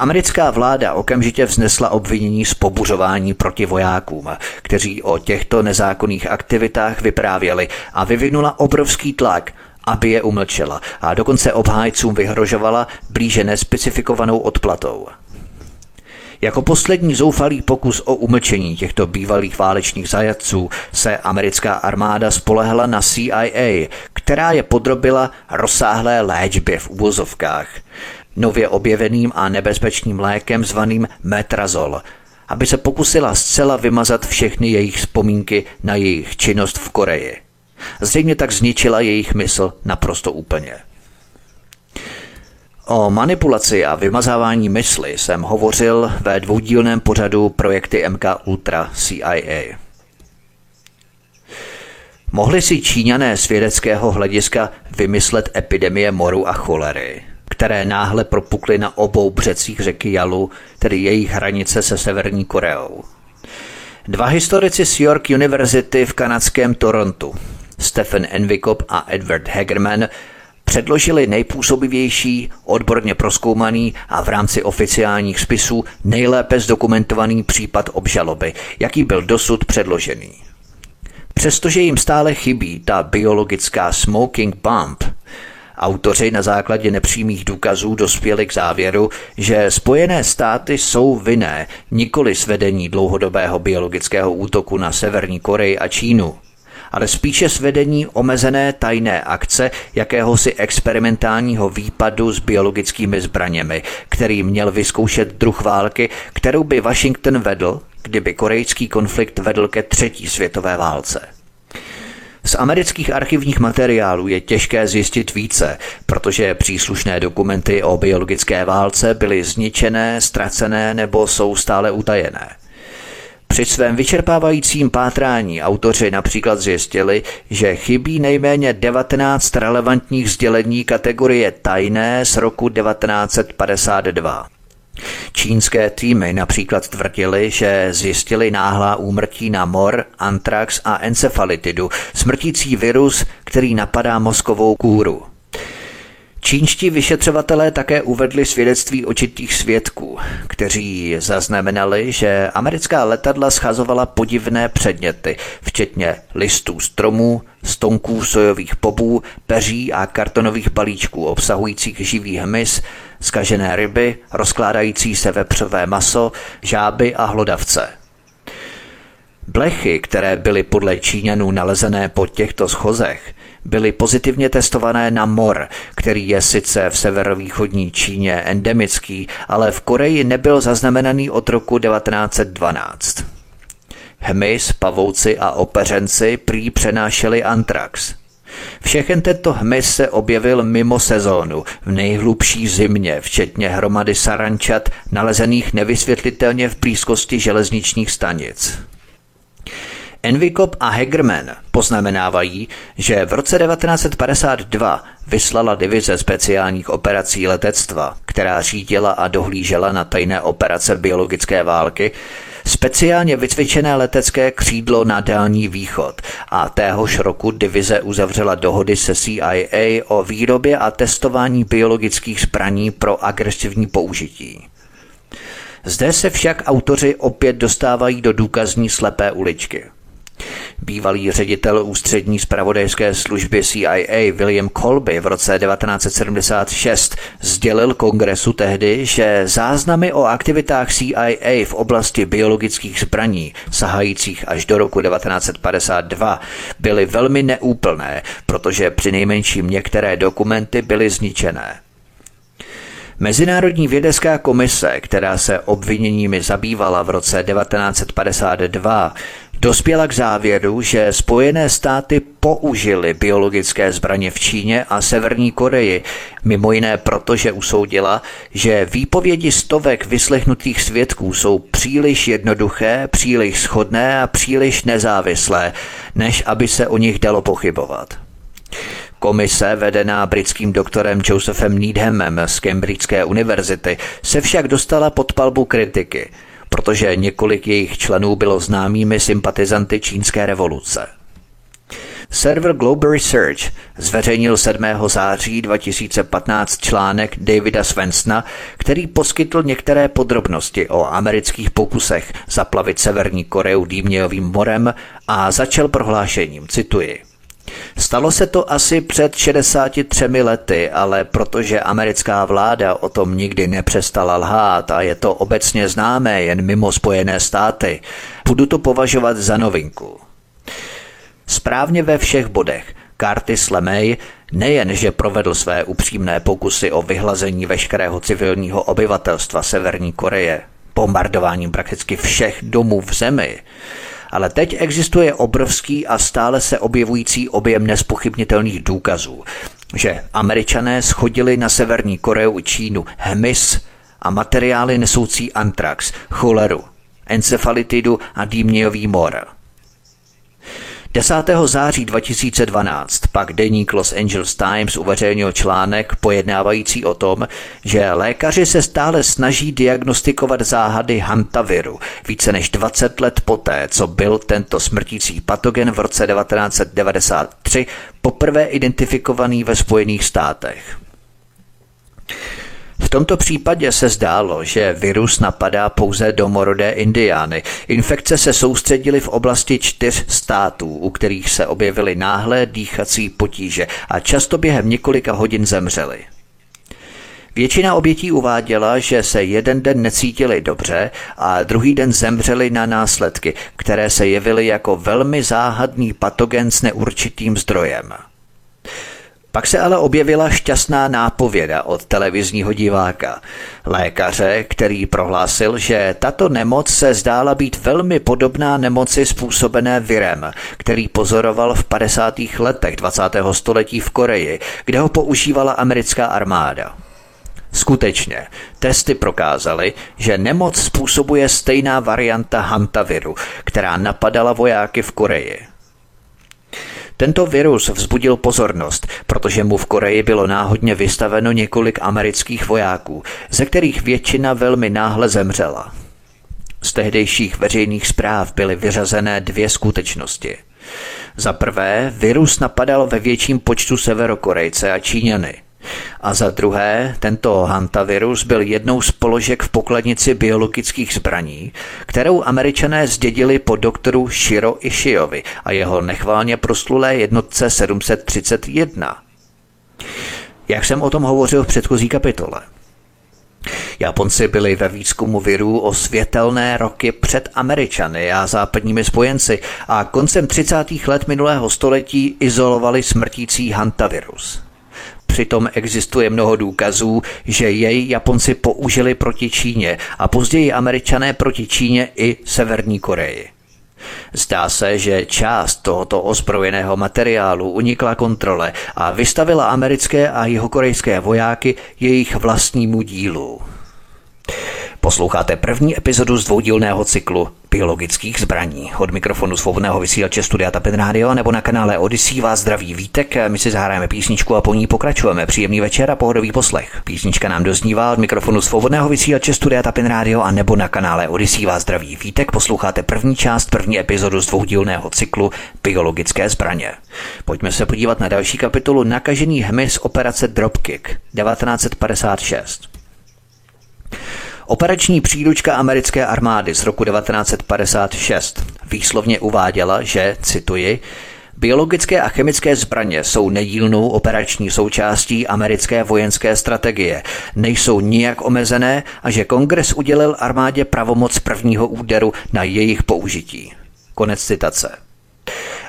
Americká vláda okamžitě vznesla obvinění z pobuřování proti vojákům, kteří o těchto nezákonných aktivitách vyprávěli a vyvinula obrovský tlak, aby je umlčela a dokonce obhájcům vyhrožovala blíže nespecifikovanou odplatou. Jako poslední zoufalý pokus o umlčení těchto bývalých válečných zajatců se americká armáda spolehla na CIA, která je podrobila rozsáhlé léčbě v uvozovkách, nově objeveným a nebezpečným lékem zvaným metrazol, aby se pokusila zcela vymazat všechny jejich vzpomínky na jejich činnost v Koreji. Zřejmě tak zničila jejich mysl naprosto úplně. O manipulaci a vymazávání mysli jsem hovořil ve dvoudílném pořadu projekty MK Ultra CIA. Mohli si Číňané z vědeckého hlediska vymyslet epidemie moru a cholery, které náhle propukly na obou břecích řeky Jalu, tedy jejich hranice se Severní Koreou. Dva historici z York University v kanadském Torontu, Stephen Envikop a Edward Hagerman, předložili nejpůsobivější, odborně proskoumaný a v rámci oficiálních spisů nejlépe zdokumentovaný případ obžaloby, jaký byl dosud předložený. Přestože jim stále chybí ta biologická smoking bomb, autoři na základě nepřímých důkazů dospěli k závěru, že Spojené státy jsou vinné nikoli svedení dlouhodobého biologického útoku na Severní Koreji a Čínu, ale spíše svedení omezené tajné akce jakéhosi experimentálního výpadu s biologickými zbraněmi, který měl vyzkoušet druh války, kterou by Washington vedl, kdyby korejský konflikt vedl ke třetí světové válce. Z amerických archivních materiálů je těžké zjistit více, protože příslušné dokumenty o biologické válce byly zničené, ztracené nebo jsou stále utajené. Při svém vyčerpávajícím pátrání autoři například zjistili, že chybí nejméně 19 relevantních sdělení kategorie tajné z roku 1952. Čínské týmy například tvrdili, že zjistili náhlá úmrtí na mor, antrax a encefalitidu, smrtící virus, který napadá mozkovou kůru. Čínští vyšetřovatelé také uvedli svědectví očitých svědků, kteří zaznamenali, že americká letadla schazovala podivné předměty, včetně listů stromů, stonků sojových pobů, peří a kartonových balíčků obsahujících živý hmyz, skažené ryby, rozkládající se vepřové maso, žáby a hlodavce. Blechy, které byly podle Číňanů nalezené po těchto schozech, byly pozitivně testované na mor, který je sice v severovýchodní Číně endemický, ale v Koreji nebyl zaznamenaný od roku 1912. Hmyz, pavouci a opeřenci prý přenášeli antrax. Všechen tento hmyz se objevil mimo sezónu, v nejhlubší zimě, včetně hromady sarančat, nalezených nevysvětlitelně v blízkosti železničních stanic. Envikop a Hegerman poznamenávají, že v roce 1952 vyslala divize speciálních operací letectva, která řídila a dohlížela na tajné operace biologické války, speciálně vycvičené letecké křídlo na Dální východ a téhož roku divize uzavřela dohody se CIA o výrobě a testování biologických zbraní pro agresivní použití. Zde se však autoři opět dostávají do důkazní slepé uličky – Bývalý ředitel ústřední zpravodajské služby CIA William Colby v roce 1976 sdělil kongresu tehdy, že záznamy o aktivitách CIA v oblasti biologických zbraní, sahajících až do roku 1952, byly velmi neúplné, protože při nejmenším některé dokumenty byly zničené. Mezinárodní vědecká komise, která se obviněními zabývala v roce 1952, dospěla k závěru, že Spojené státy použily biologické zbraně v Číně a Severní Koreji, mimo jiné proto, že usoudila, že výpovědi stovek vyslechnutých svědků jsou příliš jednoduché, příliš schodné a příliš nezávislé, než aby se o nich dalo pochybovat. Komise, vedená britským doktorem Josephem Needhamem z Cambridgeské univerzity, se však dostala pod palbu kritiky – protože několik jejich členů bylo známými sympatizanty čínské revoluce. Server Global Research zveřejnil 7. září 2015 článek Davida Svensona, který poskytl některé podrobnosti o amerických pokusech zaplavit Severní Koreu dýmějovým morem a začal prohlášením, cituji. Stalo se to asi před 63 lety, ale protože americká vláda o tom nikdy nepřestala lhát a je to obecně známé jen mimo Spojené státy, budu to považovat za novinku. Správně ve všech bodech Curtis LeMay nejen, že provedl své upřímné pokusy o vyhlazení veškerého civilního obyvatelstva Severní Koreje, bombardováním prakticky všech domů v zemi, ale teď existuje obrovský a stále se objevující objem nespochybnitelných důkazů, že američané schodili na Severní Koreu i Čínu hmyz a materiály nesoucí antrax, choleru, encefalitidu a dýmnějový mor – 10. září 2012 pak deník Los Angeles Times uveřejnil článek pojednávající o tom, že lékaři se stále snaží diagnostikovat záhady hantaviru více než 20 let poté, co byl tento smrtící patogen v roce 1993 poprvé identifikovaný ve Spojených státech. V tomto případě se zdálo, že virus napadá pouze domorodé indiány. Infekce se soustředily v oblasti čtyř států, u kterých se objevily náhlé dýchací potíže a často během několika hodin zemřeli. Většina obětí uváděla, že se jeden den necítili dobře a druhý den zemřeli na následky, které se jevily jako velmi záhadný patogen s neurčitým zdrojem. Pak se ale objevila šťastná nápověda od televizního diváka, lékaře, který prohlásil, že tato nemoc se zdála být velmi podobná nemoci způsobené virem, který pozoroval v 50. letech 20. století v Koreji, kde ho používala americká armáda. Skutečně, testy prokázaly, že nemoc způsobuje stejná varianta hantaviru, která napadala vojáky v Koreji. Tento virus vzbudil pozornost, protože mu v Koreji bylo náhodně vystaveno několik amerických vojáků, ze kterých většina velmi náhle zemřela. Z tehdejších veřejných zpráv byly vyřazené dvě skutečnosti. Za prvé, virus napadal ve větším počtu severokorejce a Číňany – a za druhé, tento hantavirus byl jednou z položek v pokladnici biologických zbraní, kterou američané zdědili po doktoru Shiro Ishiovi a jeho nechválně proslulé jednotce 731. Jak jsem o tom hovořil v předchozí kapitole. Japonci byli ve výzkumu virů o světelné roky před Američany a západními spojenci a koncem 30. let minulého století izolovali smrtící hantavirus. Přitom existuje mnoho důkazů, že jej Japonci použili proti Číně a později američané proti Číně i Severní Koreji. Zdá se, že část tohoto ozbrojeného materiálu unikla kontrole a vystavila americké a jihokorejské vojáky jejich vlastnímu dílu. Posloucháte první epizodu z dvoudílného cyklu biologických zbraní. Od mikrofonu svobodného vysílače Studia Tapin Radio nebo na kanále Odyssey vás zdraví vítek. My si zahrajeme písničku a po ní pokračujeme. Příjemný večer a pohodový poslech. Písnička nám doznívá od mikrofonu svobodného vysílače Studia Tapin Radio a nebo na kanále Odyssey vás zdraví vítek. Posloucháte první část, první epizodu z dvoudílného cyklu biologické zbraně. Pojďme se podívat na další kapitolu Nakažený hmyz operace Dropkick 1956. Operační příručka americké armády z roku 1956 výslovně uváděla, že, cituji, Biologické a chemické zbraně jsou nedílnou operační součástí americké vojenské strategie, nejsou nijak omezené a že kongres udělil armádě pravomoc prvního úderu na jejich použití. Konec citace.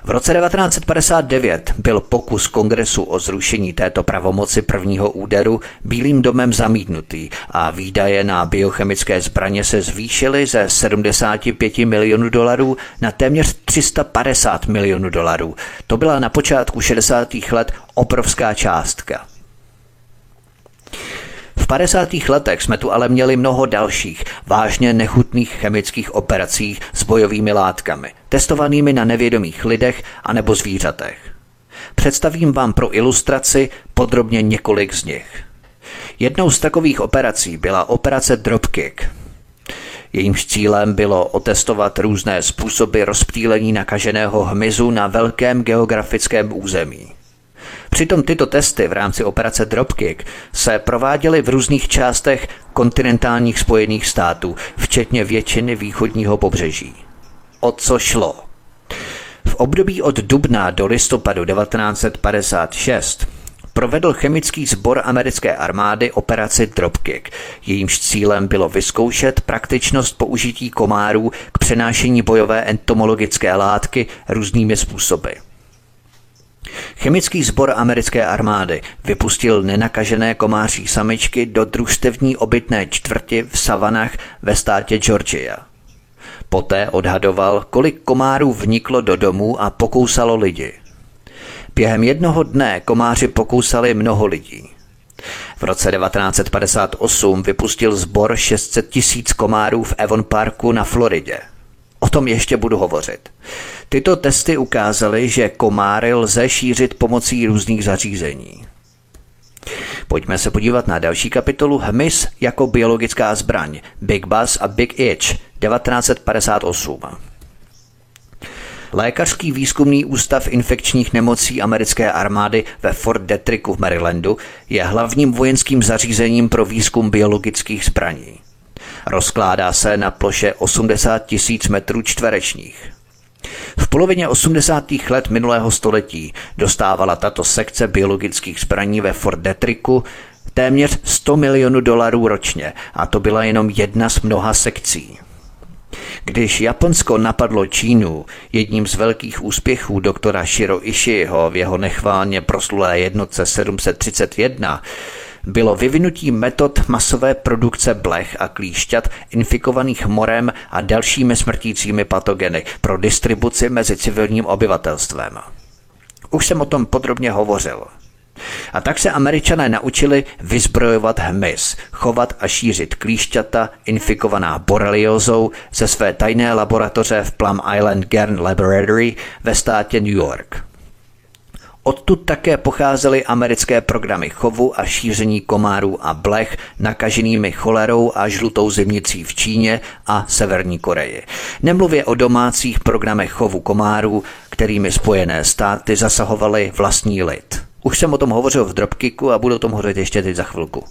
V roce 1959 byl pokus kongresu o zrušení této pravomoci prvního úderu Bílým domem zamítnutý a výdaje na biochemické zbraně se zvýšily ze 75 milionů dolarů na téměř 350 milionů dolarů. To byla na počátku 60. let obrovská částka. V 50. letech jsme tu ale měli mnoho dalších, vážně nechutných chemických operací s bojovými látkami, testovanými na nevědomých lidech anebo zvířatech. Představím vám pro ilustraci podrobně několik z nich. Jednou z takových operací byla operace Dropkick. Jejímž cílem bylo otestovat různé způsoby rozptýlení nakaženého hmyzu na velkém geografickém území. Přitom tyto testy v rámci operace Dropkick se prováděly v různých částech kontinentálních spojených států, včetně většiny východního pobřeží. O co šlo? V období od dubna do listopadu 1956 provedl chemický sbor americké armády operaci Dropkick. Jejímž cílem bylo vyzkoušet praktičnost použití komárů k přenášení bojové entomologické látky různými způsoby. Chemický sbor americké armády vypustil nenakažené komáří samičky do družstevní obytné čtvrti v savanách ve státě Georgia. Poté odhadoval, kolik komárů vniklo do domů a pokousalo lidi. Během jednoho dne komáři pokousali mnoho lidí. V roce 1958 vypustil sbor 600 tisíc komárů v Avon Parku na Floridě. Tom ještě budu hovořit. Tyto testy ukázaly, že komáry lze šířit pomocí různých zařízení. Pojďme se podívat na další kapitolu Hmyz jako biologická zbraň Big Buzz a Big Itch 1958. Lékařský výzkumný ústav infekčních nemocí americké armády ve Fort Detricku v Marylandu je hlavním vojenským zařízením pro výzkum biologických zbraní. Rozkládá se na ploše 80 tisíc metrů čtverečních. V polovině 80. let minulého století dostávala tato sekce biologických zbraní ve Fort Detricku téměř 100 milionů dolarů ročně a to byla jenom jedna z mnoha sekcí. Když Japonsko napadlo Čínu, jedním z velkých úspěchů doktora Shiro Ishiho v jeho nechválně proslulé jednotce 731 bylo vyvinutí metod masové produkce blech a klíšťat infikovaných morem a dalšími smrtícími patogeny pro distribuci mezi civilním obyvatelstvem. Už jsem o tom podrobně hovořil. A tak se američané naučili vyzbrojovat hmyz, chovat a šířit klíšťata infikovaná boreliozou ze své tajné laboratoře v Plum Island Gern Laboratory ve státě New York. Odtud také pocházely americké programy chovu a šíření komárů a blech nakaženými cholerou a žlutou zimnicí v Číně a Severní Koreji. Nemluvě o domácích programech chovu komárů, kterými Spojené státy zasahovaly vlastní lid. Už jsem o tom hovořil v Dropkicku a budu o tom hovořit ještě teď za chvilku.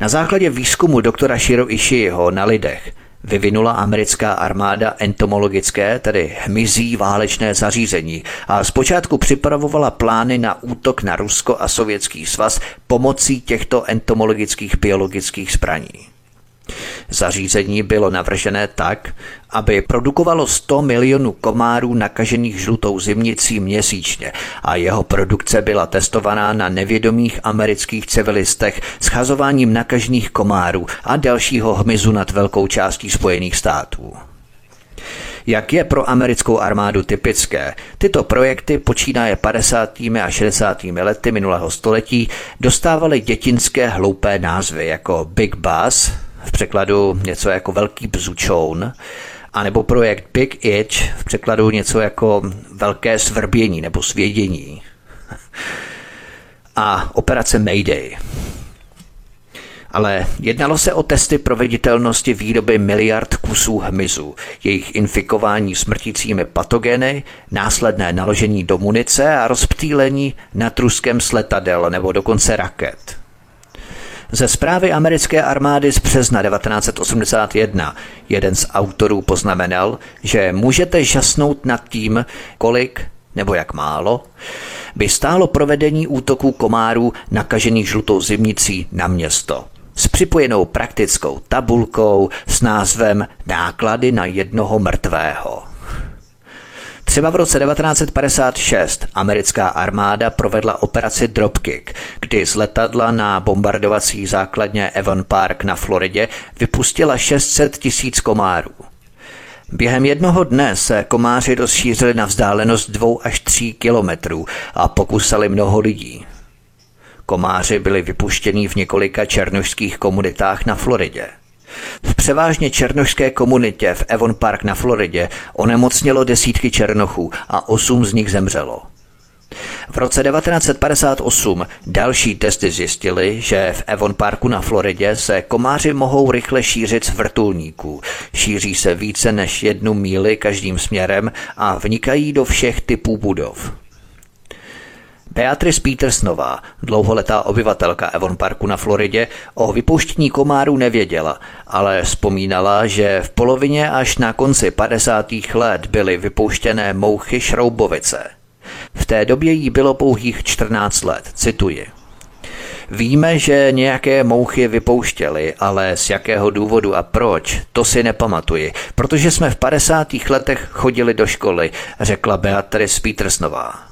Na základě výzkumu doktora Shiro Ishiiho na lidech vyvinula americká armáda entomologické, tedy hmyzí válečné zařízení a zpočátku připravovala plány na útok na Rusko a Sovětský svaz pomocí těchto entomologických biologických zbraní. Zařízení bylo navržené tak, aby produkovalo 100 milionů komárů nakažených žlutou zimnicí měsíčně a jeho produkce byla testovaná na nevědomých amerických civilistech schazováním nakažených komárů a dalšího hmyzu nad velkou částí Spojených států. Jak je pro americkou armádu typické, tyto projekty počínaje 50. a 60. lety minulého století dostávaly dětinské hloupé názvy jako Big Buzz, v překladu něco jako velký bzučoun, anebo projekt Big Itch, v překladu něco jako velké svrbění nebo svědění. A operace Mayday. Ale jednalo se o testy proveditelnosti výroby miliard kusů hmyzu, jejich infikování smrtícími patogeny, následné naložení do munice a rozptýlení nad Ruskem s letadel nebo dokonce raket. Ze zprávy americké armády z března 1981 jeden z autorů poznamenal, že můžete žasnout nad tím, kolik nebo jak málo by stálo provedení útoků komárů nakažených žlutou zimnicí na město s připojenou praktickou tabulkou s názvem Náklady na jednoho mrtvého. Třeba v roce 1956 americká armáda provedla operaci Dropkick, kdy z letadla na bombardovací základně Evan Park na Floridě vypustila 600 tisíc komárů. Během jednoho dne se komáři rozšířili na vzdálenost 2 až 3 kilometrů a pokusali mnoho lidí. Komáři byli vypuštěni v několika černožských komunitách na Floridě. V převážně černošské komunitě v Avon Park na Floridě onemocnělo desítky černochů a osm z nich zemřelo. V roce 1958 další testy zjistily, že v Avon Parku na Floridě se komáři mohou rychle šířit z vrtulníků. Šíří se více než jednu míli každým směrem a vnikají do všech typů budov. Beatrice Petersonová, dlouholetá obyvatelka Avon Parku na Floridě, o vypouštění komárů nevěděla, ale vzpomínala, že v polovině až na konci 50. let byly vypouštěné mouchy šroubovice. V té době jí bylo pouhých 14 let, cituji. Víme, že nějaké mouchy vypouštěly, ale z jakého důvodu a proč, to si nepamatuji, protože jsme v 50. letech chodili do školy, řekla Beatrice Petersnová.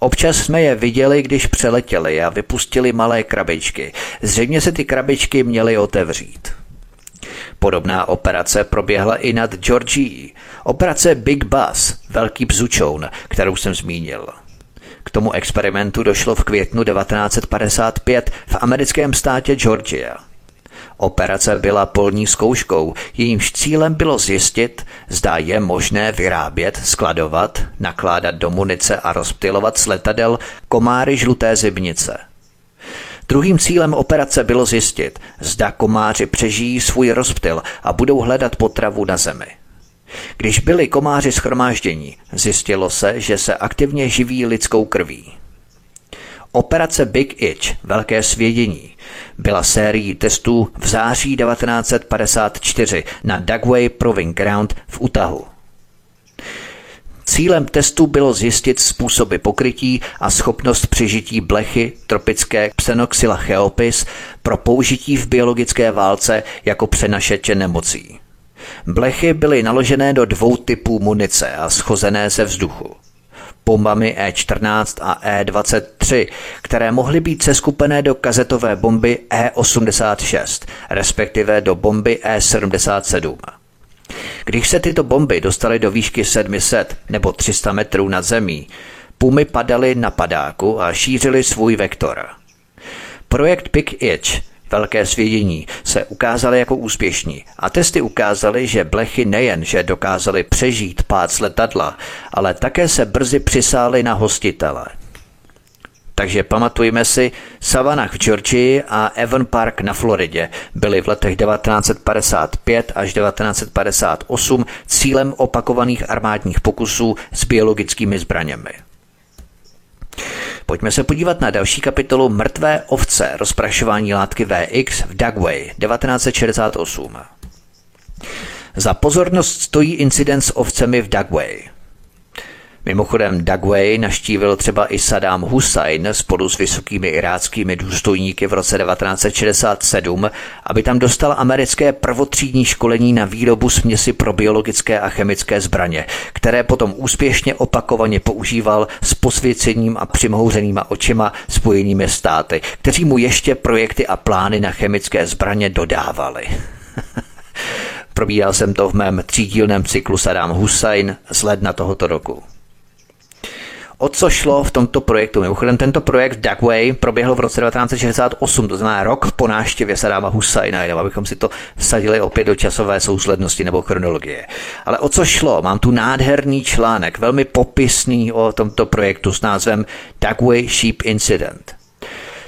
Občas jsme je viděli, když přeletěli a vypustili malé krabičky. Zřejmě se ty krabičky měly otevřít. Podobná operace proběhla i nad Georgií. Operace Big Bus, velký bzučoun, kterou jsem zmínil. K tomu experimentu došlo v květnu 1955 v americkém státě Georgia. Operace byla polní zkouškou, jejímž cílem bylo zjistit, zda je možné vyrábět, skladovat, nakládat do munice a rozptylovat z letadel komáry žluté zibnice. Druhým cílem operace bylo zjistit, zda komáři přežijí svůj rozptyl a budou hledat potravu na zemi. Když byli komáři schromáždění, zjistilo se, že se aktivně živí lidskou krví. Operace Big Itch, velké svědění, byla sérií testů v září 1954 na Dugway Proving Ground v Utahu. Cílem testu bylo zjistit způsoby pokrytí a schopnost přežití blechy tropické Xenoxyla cheopis pro použití v biologické válce jako přenašeče nemocí. Blechy byly naložené do dvou typů munice a schozené ze vzduchu. Bombami E14 a E23, které mohly být seskupené do kazetové bomby E86, respektive do bomby E77. Když se tyto bomby dostaly do výšky 700 nebo 300 metrů nad zemí, pumy padaly na padáku a šířily svůj vektor. Projekt Big Itch velké svědění se ukázaly jako úspěšní a testy ukázaly, že blechy nejen, že dokázaly přežít pád z letadla, ale také se brzy přisály na hostitele. Takže pamatujme si, Savannah v Georgii a Evan Park na Floridě byly v letech 1955 až 1958 cílem opakovaných armádních pokusů s biologickými zbraněmi. Pojďme se podívat na další kapitolu Mrtvé ovce, rozprašování látky VX v Dugway 1968. Za pozornost stojí incident s ovcemi v Dugway. Mimochodem Dagway naštívil třeba i Saddam Hussein spolu s vysokými iráckými důstojníky v roce 1967, aby tam dostal americké prvotřídní školení na výrobu směsi pro biologické a chemické zbraně, které potom úspěšně opakovaně používal s posvěcením a přimhouřenýma očima spojenými státy, kteří mu ještě projekty a plány na chemické zbraně dodávali. Probíhal jsem to v mém třídílném cyklu Saddam Hussein z ledna tohoto roku. O co šlo v tomto projektu? Mimochodem, tento projekt Dugway proběhl v roce 1968, to znamená rok po návštěvě Sadáma Husajna, jenom abychom si to vsadili opět do časové souslednosti nebo chronologie. Ale o co šlo? Mám tu nádherný článek, velmi popisný o tomto projektu s názvem Dugway Sheep Incident.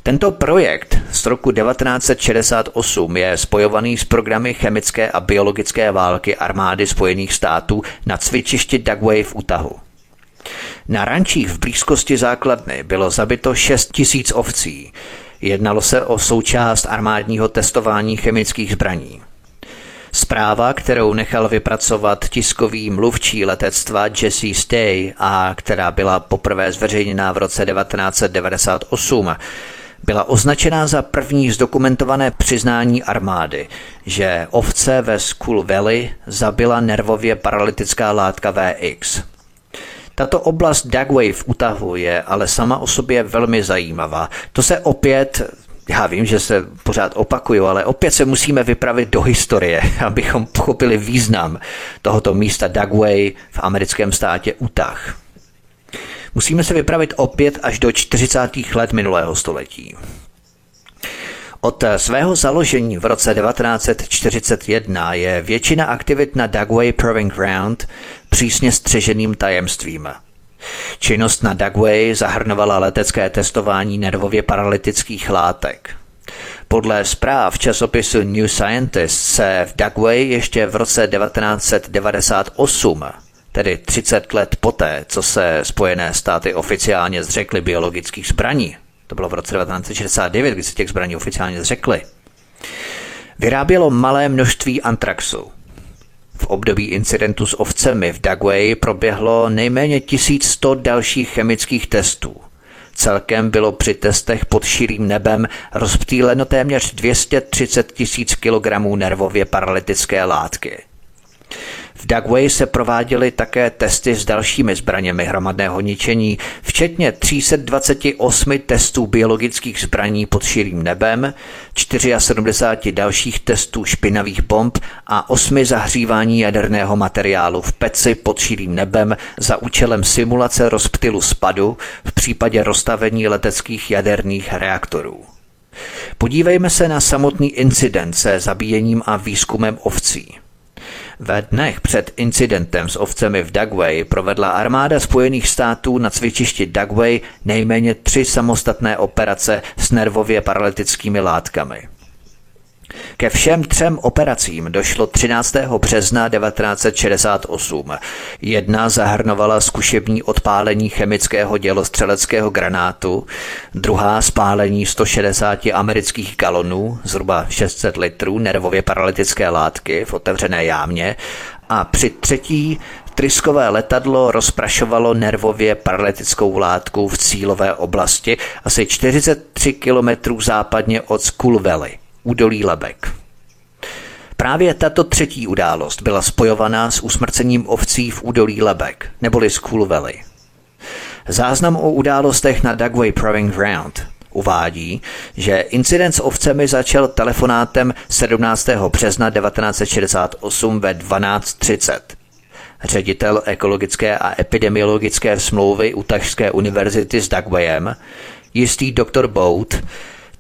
Tento projekt z roku 1968 je spojovaný s programy chemické a biologické války armády Spojených států na cvičišti Dugway v Utahu. Na rančích v blízkosti základny bylo zabito 6 tisíc ovcí. Jednalo se o součást armádního testování chemických zbraní. Zpráva, kterou nechal vypracovat tiskový mluvčí letectva Jesse Stay a která byla poprvé zveřejněná v roce 1998, byla označená za první zdokumentované přiznání armády, že ovce ve Skull Valley zabila nervově paralytická látka VX. Tato oblast Dagway v Utahu je ale sama o sobě velmi zajímavá. To se opět já vím, že se pořád opakuju, ale opět se musíme vypravit do historie, abychom pochopili význam tohoto místa Dagway v americkém státě Utah. Musíme se vypravit opět až do 40. let minulého století. Od svého založení v roce 1941 je většina aktivit na Dugway Proving Ground přísně střeženým tajemstvím. Činnost na Dugway zahrnovala letecké testování nervově paralytických látek. Podle zpráv časopisu New Scientist se v Dugway ještě v roce 1998 tedy 30 let poté, co se Spojené státy oficiálně zřekly biologických zbraní, to bylo v roce 1969, kdy se těch zbraní oficiálně zřekly, vyrábělo malé množství antraxu. V období incidentu s ovcemi v Dagway proběhlo nejméně 1100 dalších chemických testů. Celkem bylo při testech pod širým nebem rozptýleno téměř 230 tisíc kilogramů nervově paralytické látky. Dagway se prováděly také testy s dalšími zbraněmi hromadného ničení, včetně 328 testů biologických zbraní pod širým nebem, 74 dalších testů špinavých bomb a 8 zahřívání jaderného materiálu v peci pod širým nebem za účelem simulace rozptylu spadu v případě rozstavení leteckých jaderných reaktorů. Podívejme se na samotný incident se zabíjením a výzkumem ovcí. Ve dnech před incidentem s ovcemi v Dagway provedla armáda Spojených států na cvičišti Dagway nejméně tři samostatné operace s nervově paralytickými látkami. Ke všem třem operacím došlo 13. března 1968. Jedna zahrnovala zkušební odpálení chemického dělostřeleckého granátu, druhá spálení 160 amerických galonů, zhruba 600 litrů nervově paralytické látky v otevřené jámě a při třetí Tryskové letadlo rozprašovalo nervově paralytickou látku v cílové oblasti asi 43 kilometrů západně od Skull Valley údolí Lebek. Právě tato třetí událost byla spojovaná s usmrcením ovcí v údolí Lebek, neboli School Valley. Záznam o událostech na Dugway Proving Ground uvádí, že incident s ovcemi začal telefonátem 17. března 1968 ve 12.30. Ředitel ekologické a epidemiologické smlouvy u Tažské univerzity s Dugwayem, jistý doktor Bout,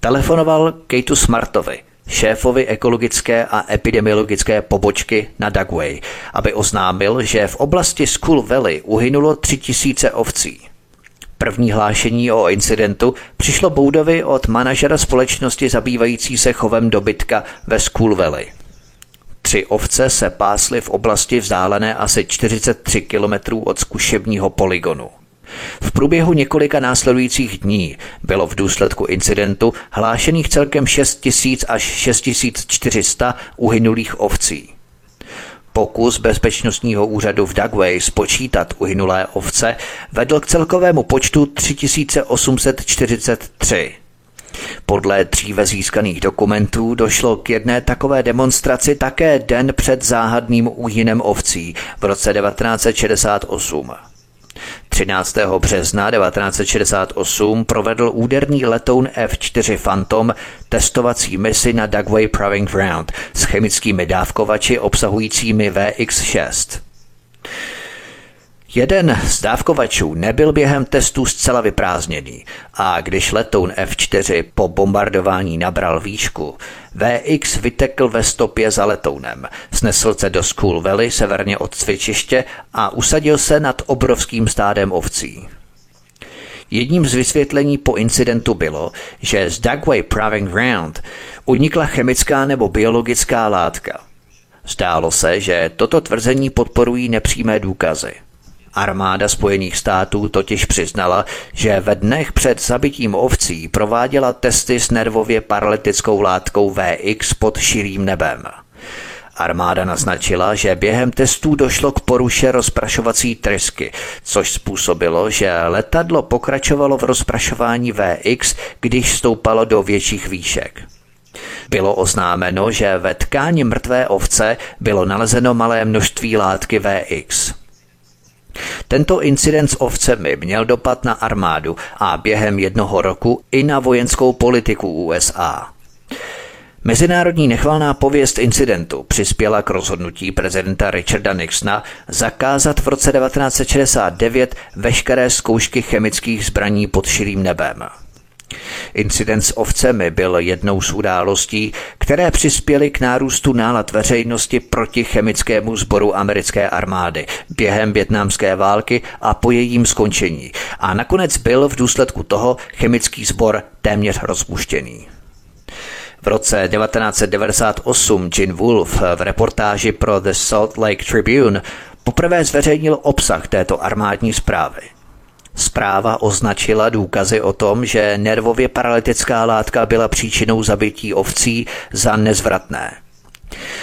Telefonoval Kejtu Smartovi, šéfovi ekologické a epidemiologické pobočky na Dugway, aby oznámil, že v oblasti Skull Valley uhynulo tři tisíce ovcí. První hlášení o incidentu přišlo Boudovi od manažera společnosti zabývající se chovem dobytka ve Skull Valley. Tři ovce se pásly v oblasti vzdálené asi 43 kilometrů od zkušebního poligonu. V průběhu několika následujících dní bylo v důsledku incidentu hlášených celkem 6 000 až 6 400 uhynulých ovcí. Pokus bezpečnostního úřadu v Dugway spočítat uhynulé ovce vedl k celkovému počtu 3843. Podle dříve získaných dokumentů došlo k jedné takové demonstraci také den před záhadným úhynem ovcí v roce 1968. 13. března 1968 provedl úderný letoun F-4 Phantom testovací misi na Dugway Proving Ground s chemickými dávkovači obsahujícími VX-6. Jeden z dávkovačů nebyl během testů zcela vyprázdněný a když letoun F-4 po bombardování nabral výšku, VX vytekl ve stopě za letounem, snesl se do School Valley severně od cvičiště a usadil se nad obrovským stádem ovcí. Jedním z vysvětlení po incidentu bylo, že z Dugway Proving Ground unikla chemická nebo biologická látka. Zdálo se, že toto tvrzení podporují nepřímé důkazy – Armáda Spojených států totiž přiznala, že ve dnech před zabitím ovcí prováděla testy s nervově paralytickou látkou VX pod širým nebem. Armáda naznačila, že během testů došlo k poruše rozprašovací trysky, což způsobilo, že letadlo pokračovalo v rozprašování VX, když stoupalo do větších výšek. Bylo oznámeno, že ve tkáni mrtvé ovce bylo nalezeno malé množství látky VX. Tento incident s ovcemi měl dopad na armádu a během jednoho roku i na vojenskou politiku USA. Mezinárodní nechvalná pověst incidentu přispěla k rozhodnutí prezidenta Richarda Nixona zakázat v roce 1969 veškeré zkoušky chemických zbraní pod širým nebem. Incident s ovcemi byl jednou z událostí, které přispěly k nárůstu nálad veřejnosti proti chemickému sboru americké armády během větnamské války a po jejím skončení. A nakonec byl v důsledku toho chemický sbor téměř rozpuštěný. V roce 1998 Jim Wolf v reportáži pro The Salt Lake Tribune poprvé zveřejnil obsah této armádní zprávy. Zpráva označila důkazy o tom, že nervově paralytická látka byla příčinou zabití ovcí za nezvratné.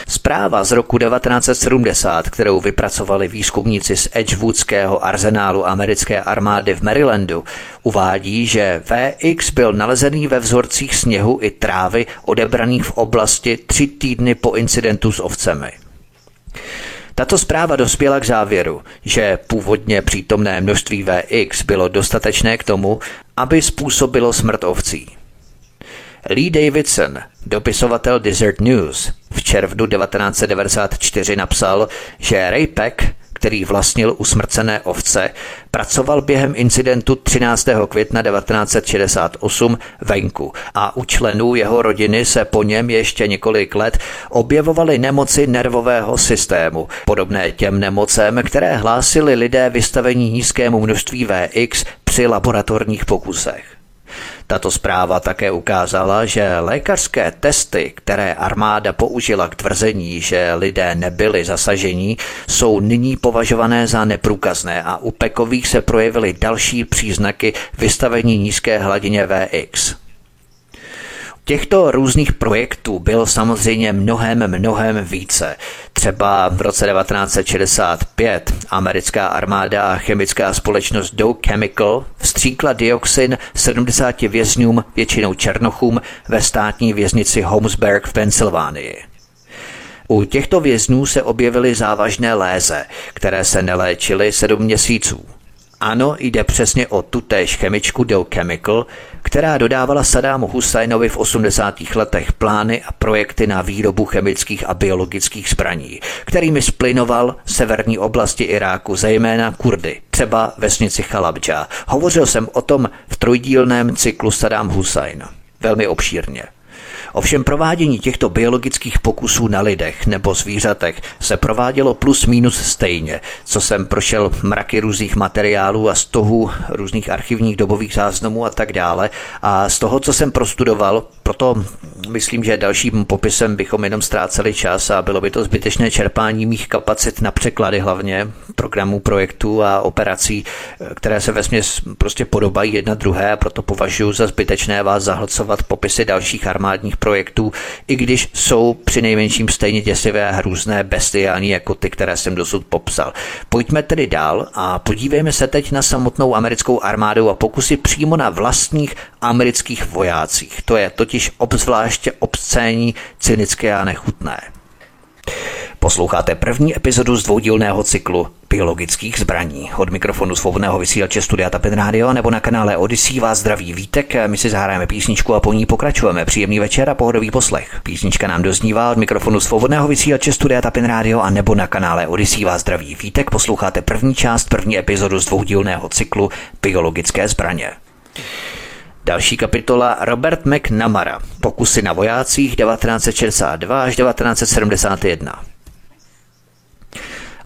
Zpráva z roku 1970, kterou vypracovali výzkumníci z Edgewoodského arzenálu americké armády v Marylandu, uvádí, že VX byl nalezený ve vzorcích sněhu i trávy odebraných v oblasti tři týdny po incidentu s ovcemi. Tato zpráva dospěla k závěru, že původně přítomné množství VX bylo dostatečné k tomu, aby způsobilo smrt ovcí. Lee Davidson, dopisovatel Desert News, v červnu 1994 napsal, že Ray Peck, který vlastnil usmrcené ovce, pracoval během incidentu 13. května 1968 venku a u členů jeho rodiny se po něm ještě několik let objevovaly nemoci nervového systému, podobné těm nemocem, které hlásili lidé vystavení nízkému množství VX při laboratorních pokusech. Tato zpráva také ukázala, že lékařské testy, které armáda použila k tvrzení, že lidé nebyli zasažení, jsou nyní považované za neprůkazné a u pekových se projevily další příznaky vystavení nízké hladině VX. Těchto různých projektů bylo samozřejmě mnohem, mnohem více. Třeba v roce 1965 americká armáda a chemická společnost Dow Chemical vstříkla dioxin 70 vězňům, většinou černochům, ve státní věznici Holmesburg v Pensylvánii. U těchto vězňů se objevily závažné léze, které se neléčily sedm měsíců. Ano, jde přesně o tutéž chemičku Dow Chemical, která dodávala Sadámu Husajnovi v 80. letech plány a projekty na výrobu chemických a biologických zbraní, kterými splinoval severní oblasti Iráku, zejména Kurdy, třeba vesnici Chalabja. Hovořil jsem o tom v trojdílném cyklu Saddam Hussein. Velmi obšírně. Ovšem provádění těchto biologických pokusů na lidech nebo zvířatech se provádělo plus minus stejně, co jsem prošel mraky různých materiálů a stohů různých archivních dobových záznamů a tak dále. A z toho, co jsem prostudoval, proto myslím, že dalším popisem bychom jenom ztráceli čas a bylo by to zbytečné čerpání mých kapacit na překlady hlavně programů, projektů a operací, které se vesměs prostě podobají jedna druhé a proto považuji za zbytečné vás zahlcovat popisy dalších armádních projektů, i když jsou při nejmenším stejně děsivé hrůzné bestiální jako ty, které jsem dosud popsal. Pojďme tedy dál a podívejme se teď na samotnou americkou armádu a pokusy přímo na vlastních amerických vojácích. To je totiž obzvláště obscénní, cynické a nechutné. Posloucháte první epizodu z dvoudílného cyklu biologických zbraní. Od mikrofonu svobodného vysílače Studia Tapin Radio nebo na kanále Odyssey vás zdraví vítek. My si zahrajeme písničku a po ní pokračujeme. Příjemný večer a pohodový poslech. Písnička nám doznívá od mikrofonu svobodného vysílače Studia Tapin Radio a nebo na kanále Odyssey vás zdraví vítek. Posloucháte první část, první epizodu z dvoudílného cyklu biologické zbraně. Další kapitola Robert McNamara. Pokusy na vojácích 1962 až 1971.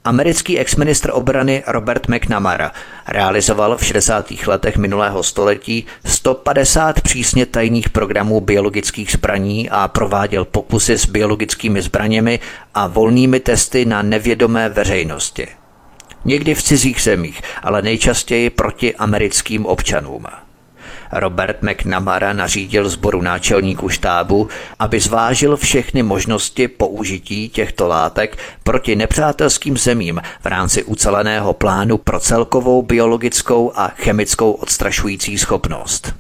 Americký exministr obrany Robert McNamara realizoval v 60. letech minulého století 150 přísně tajných programů biologických zbraní a prováděl pokusy s biologickými zbraněmi a volnými testy na nevědomé veřejnosti. Někdy v cizích zemích, ale nejčastěji proti americkým občanům. Robert McNamara nařídil sboru náčelníků štábu, aby zvážil všechny možnosti použití těchto látek proti nepřátelským zemím v rámci uceleného plánu pro celkovou biologickou a chemickou odstrašující schopnost.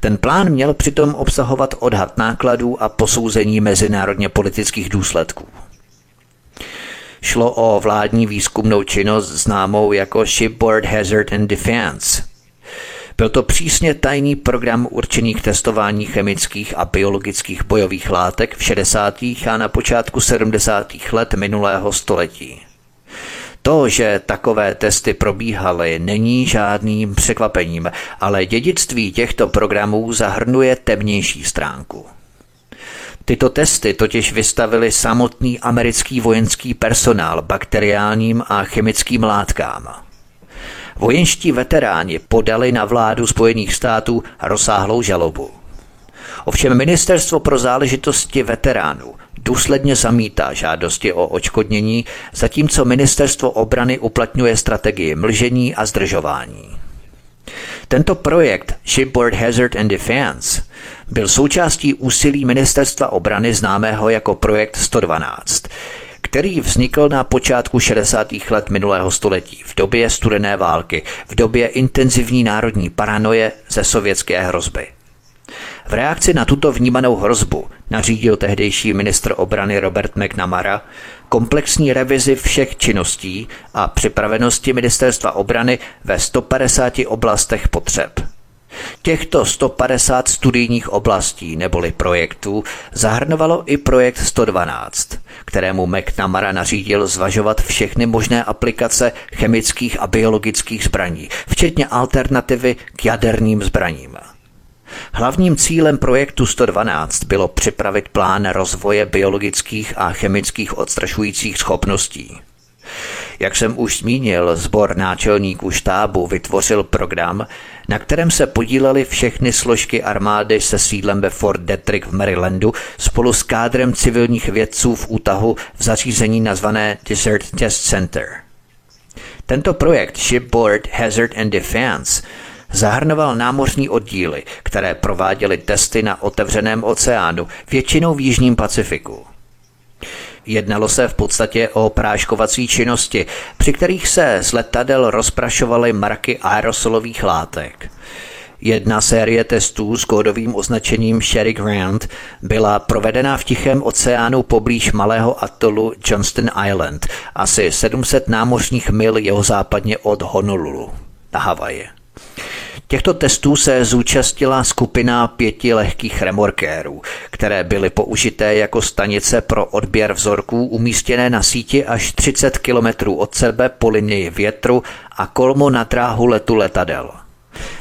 Ten plán měl přitom obsahovat odhad nákladů a posouzení mezinárodně politických důsledků. Šlo o vládní výzkumnou činnost známou jako Shipboard Hazard and Defense – byl to přísně tajný program určený k testování chemických a biologických bojových látek v 60. a na počátku 70. let minulého století. To, že takové testy probíhaly, není žádným překvapením, ale dědictví těchto programů zahrnuje temnější stránku. Tyto testy totiž vystavili samotný americký vojenský personál bakteriálním a chemickým látkám. Vojenští veteráni podali na vládu Spojených států rozsáhlou žalobu. Ovšem ministerstvo pro záležitosti veteránů důsledně zamítá žádosti o očkodnění, zatímco ministerstvo obrany uplatňuje strategii mlžení a zdržování. Tento projekt Shipboard Hazard and Defense byl součástí úsilí ministerstva obrany známého jako projekt 112, který vznikl na počátku 60. let minulého století, v době studené války, v době intenzivní národní paranoje ze sovětské hrozby. V reakci na tuto vnímanou hrozbu nařídil tehdejší ministr obrany Robert McNamara komplexní revizi všech činností a připravenosti ministerstva obrany ve 150 oblastech potřeb. Těchto 150 studijních oblastí neboli projektů zahrnovalo i projekt 112, kterému McNamara nařídil zvažovat všechny možné aplikace chemických a biologických zbraní, včetně alternativy k jaderným zbraním. Hlavním cílem projektu 112 bylo připravit plán rozvoje biologických a chemických odstrašujících schopností. Jak jsem už zmínil, sbor náčelníků štábu vytvořil program, na kterém se podílely všechny složky armády se sídlem ve Fort Detrick v Marylandu spolu s kádrem civilních vědců v útahu v zařízení nazvané Desert Test Center. Tento projekt Shipboard Hazard and Defense zahrnoval námořní oddíly, které prováděly testy na otevřeném oceánu, většinou v Jižním Pacifiku. Jednalo se v podstatě o práškovací činnosti, při kterých se z letadel rozprašovaly marky aerosolových látek. Jedna série testů s kódovým označením Sherry Grant byla provedena v Tichém oceánu poblíž malého atolu Johnston Island, asi 700 námořních mil jeho západně od Honolulu na Havaji. Těchto testů se zúčastnila skupina pěti lehkých remorkérů, které byly použité jako stanice pro odběr vzorků umístěné na síti až 30 km od sebe po linii větru a kolmo na dráhu letu letadel.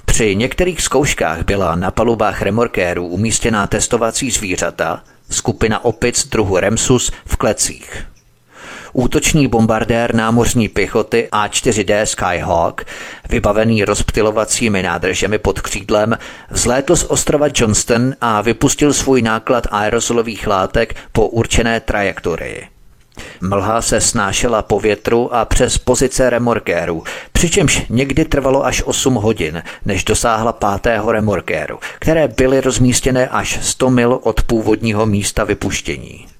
Při některých zkouškách byla na palubách remorkérů umístěná testovací zvířata, skupina opic druhu Remsus v klecích. Útočný bombardér námořní pěchoty A4D Skyhawk, vybavený rozptilovacími nádržemi pod křídlem, vzlétl z ostrova Johnston a vypustil svůj náklad aerosolových látek po určené trajektorii. Mlha se snášela po větru a přes pozice remorkéru, přičemž někdy trvalo až 8 hodin, než dosáhla pátého remorkéru, které byly rozmístěné až 100 mil od původního místa vypuštění.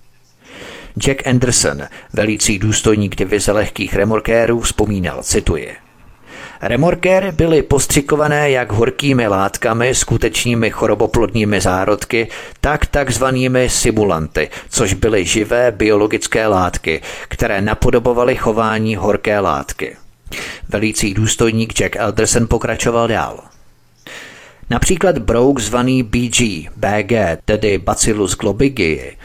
Jack Anderson, velící důstojník divize lehkých remorkérů, vzpomínal, cituji. Remorkéry byly postřikované jak horkými látkami, skutečnými choroboplodními zárodky, tak takzvanými simulanty, což byly živé biologické látky, které napodobovaly chování horké látky. Velící důstojník Jack Elderson pokračoval dál. Například brouk zvaný BG, BG, tedy Bacillus globigii,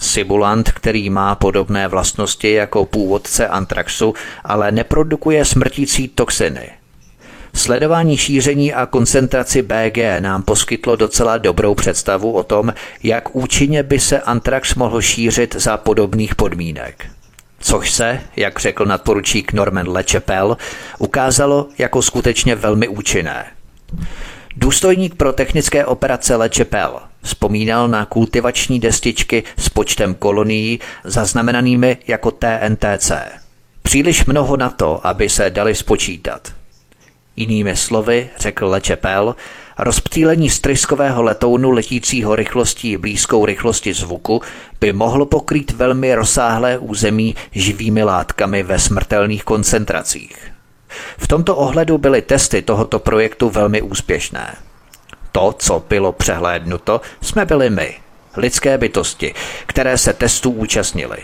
Simulant, který má podobné vlastnosti jako původce antraxu, ale neprodukuje smrtící toxiny. Sledování šíření a koncentraci BG nám poskytlo docela dobrou představu o tom, jak účinně by se antrax mohl šířit za podobných podmínek. Což se, jak řekl nadporučík Norman Lechapel, ukázalo jako skutečně velmi účinné. Důstojník pro technické operace Lechapel Vzpomínal na kultivační destičky s počtem kolonií zaznamenanými jako TNTC. Příliš mnoho na to, aby se dali spočítat. Jinými slovy, řekl Lečepel, rozptýlení stryskového letounu letícího rychlostí blízkou rychlosti zvuku by mohlo pokrýt velmi rozsáhlé území živými látkami ve smrtelných koncentracích. V tomto ohledu byly testy tohoto projektu velmi úspěšné. To, co bylo přehlédnuto, jsme byli my, lidské bytosti, které se testů účastnili.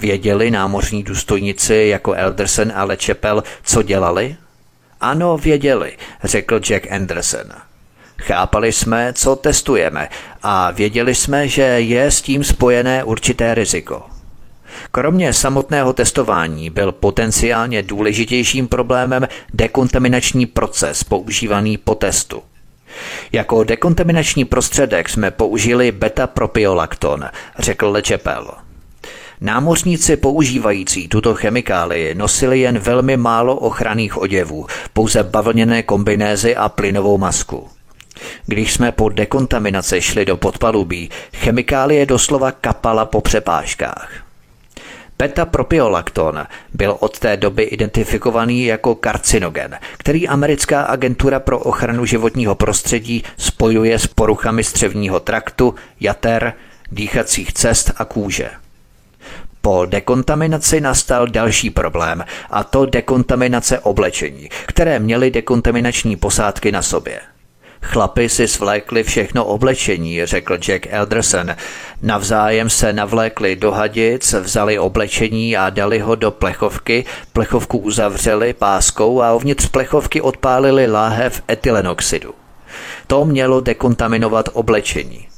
Věděli námořní důstojníci jako Elderson a Lečepel, co dělali? Ano, věděli, řekl Jack Anderson. Chápali jsme, co testujeme a věděli jsme, že je s tím spojené určité riziko. Kromě samotného testování byl potenciálně důležitějším problémem dekontaminační proces používaný po testu. Jako dekontaminační prostředek jsme použili beta-propiolakton, řekl Lečepel. Námořníci používající tuto chemikálii nosili jen velmi málo ochranných oděvů, pouze bavlněné kombinézy a plynovou masku. Když jsme po dekontaminaci šli do podpalubí, chemikálie doslova kapala po přepážkách. Beta-propiolakton byl od té doby identifikovaný jako karcinogen, který americká agentura pro ochranu životního prostředí spojuje s poruchami střevního traktu, jater, dýchacích cest a kůže. Po dekontaminaci nastal další problém, a to dekontaminace oblečení, které měly dekontaminační posádky na sobě. Chlapi si svlékli všechno oblečení, řekl Jack Elderson. Navzájem se navlékli do hadic, vzali oblečení a dali ho do plechovky, plechovku uzavřeli páskou a uvnitř plechovky odpálili láhev etylenoxidu. To mělo dekontaminovat oblečení.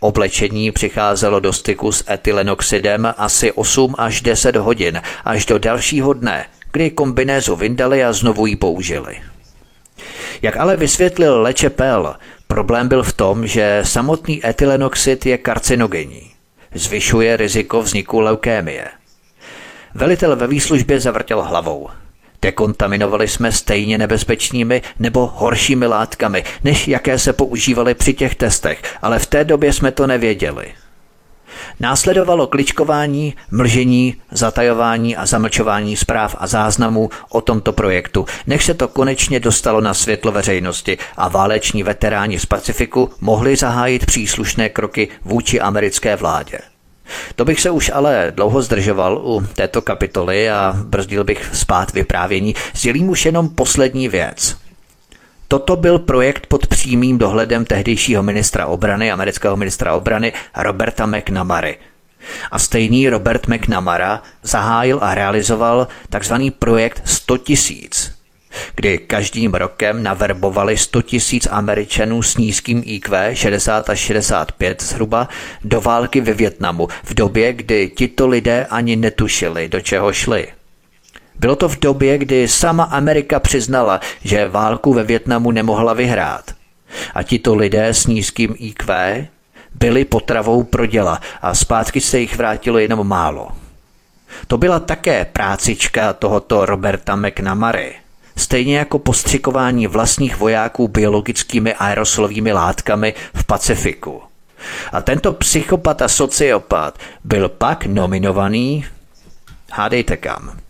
Oblečení přicházelo do styku s etylenoxidem asi 8 až 10 hodin, až do dalšího dne, kdy kombinézu vyndali a znovu ji použili. Jak ale vysvětlil Lečepel, problém byl v tom, že samotný etylenoxid je karcinogenní. Zvyšuje riziko vzniku leukémie. Velitel ve výslužbě zavrtěl hlavou. Dekontaminovali jsme stejně nebezpečnými nebo horšími látkami, než jaké se používaly při těch testech, ale v té době jsme to nevěděli. Následovalo kličkování, mlžení, zatajování a zamlčování zpráv a záznamů o tomto projektu, než se to konečně dostalo na světlo veřejnosti a váleční veteráni z Pacifiku mohli zahájit příslušné kroky vůči americké vládě. To bych se už ale dlouho zdržoval u této kapitoly a brzdil bych spát vyprávění. Sdělím už jenom poslední věc. Toto byl projekt pod přímým dohledem tehdejšího ministra obrany, amerického ministra obrany Roberta McNamary. A stejný Robert McNamara zahájil a realizoval tzv. projekt 100 tisíc, kdy každým rokem naverbovali 100 tisíc Američanů s nízkým IQ 60 až 65 zhruba do války ve Větnamu v době, kdy tito lidé ani netušili, do čeho šli. Bylo to v době, kdy sama Amerika přiznala, že válku ve Větnamu nemohla vyhrát. A tito lidé s nízkým IQ byli potravou pro děla a zpátky se jich vrátilo jenom málo. To byla také prácička tohoto Roberta McNamary. Stejně jako postřikování vlastních vojáků biologickými aerosolovými látkami v Pacifiku. A tento psychopat a sociopat byl pak nominovaný, hádejte kam,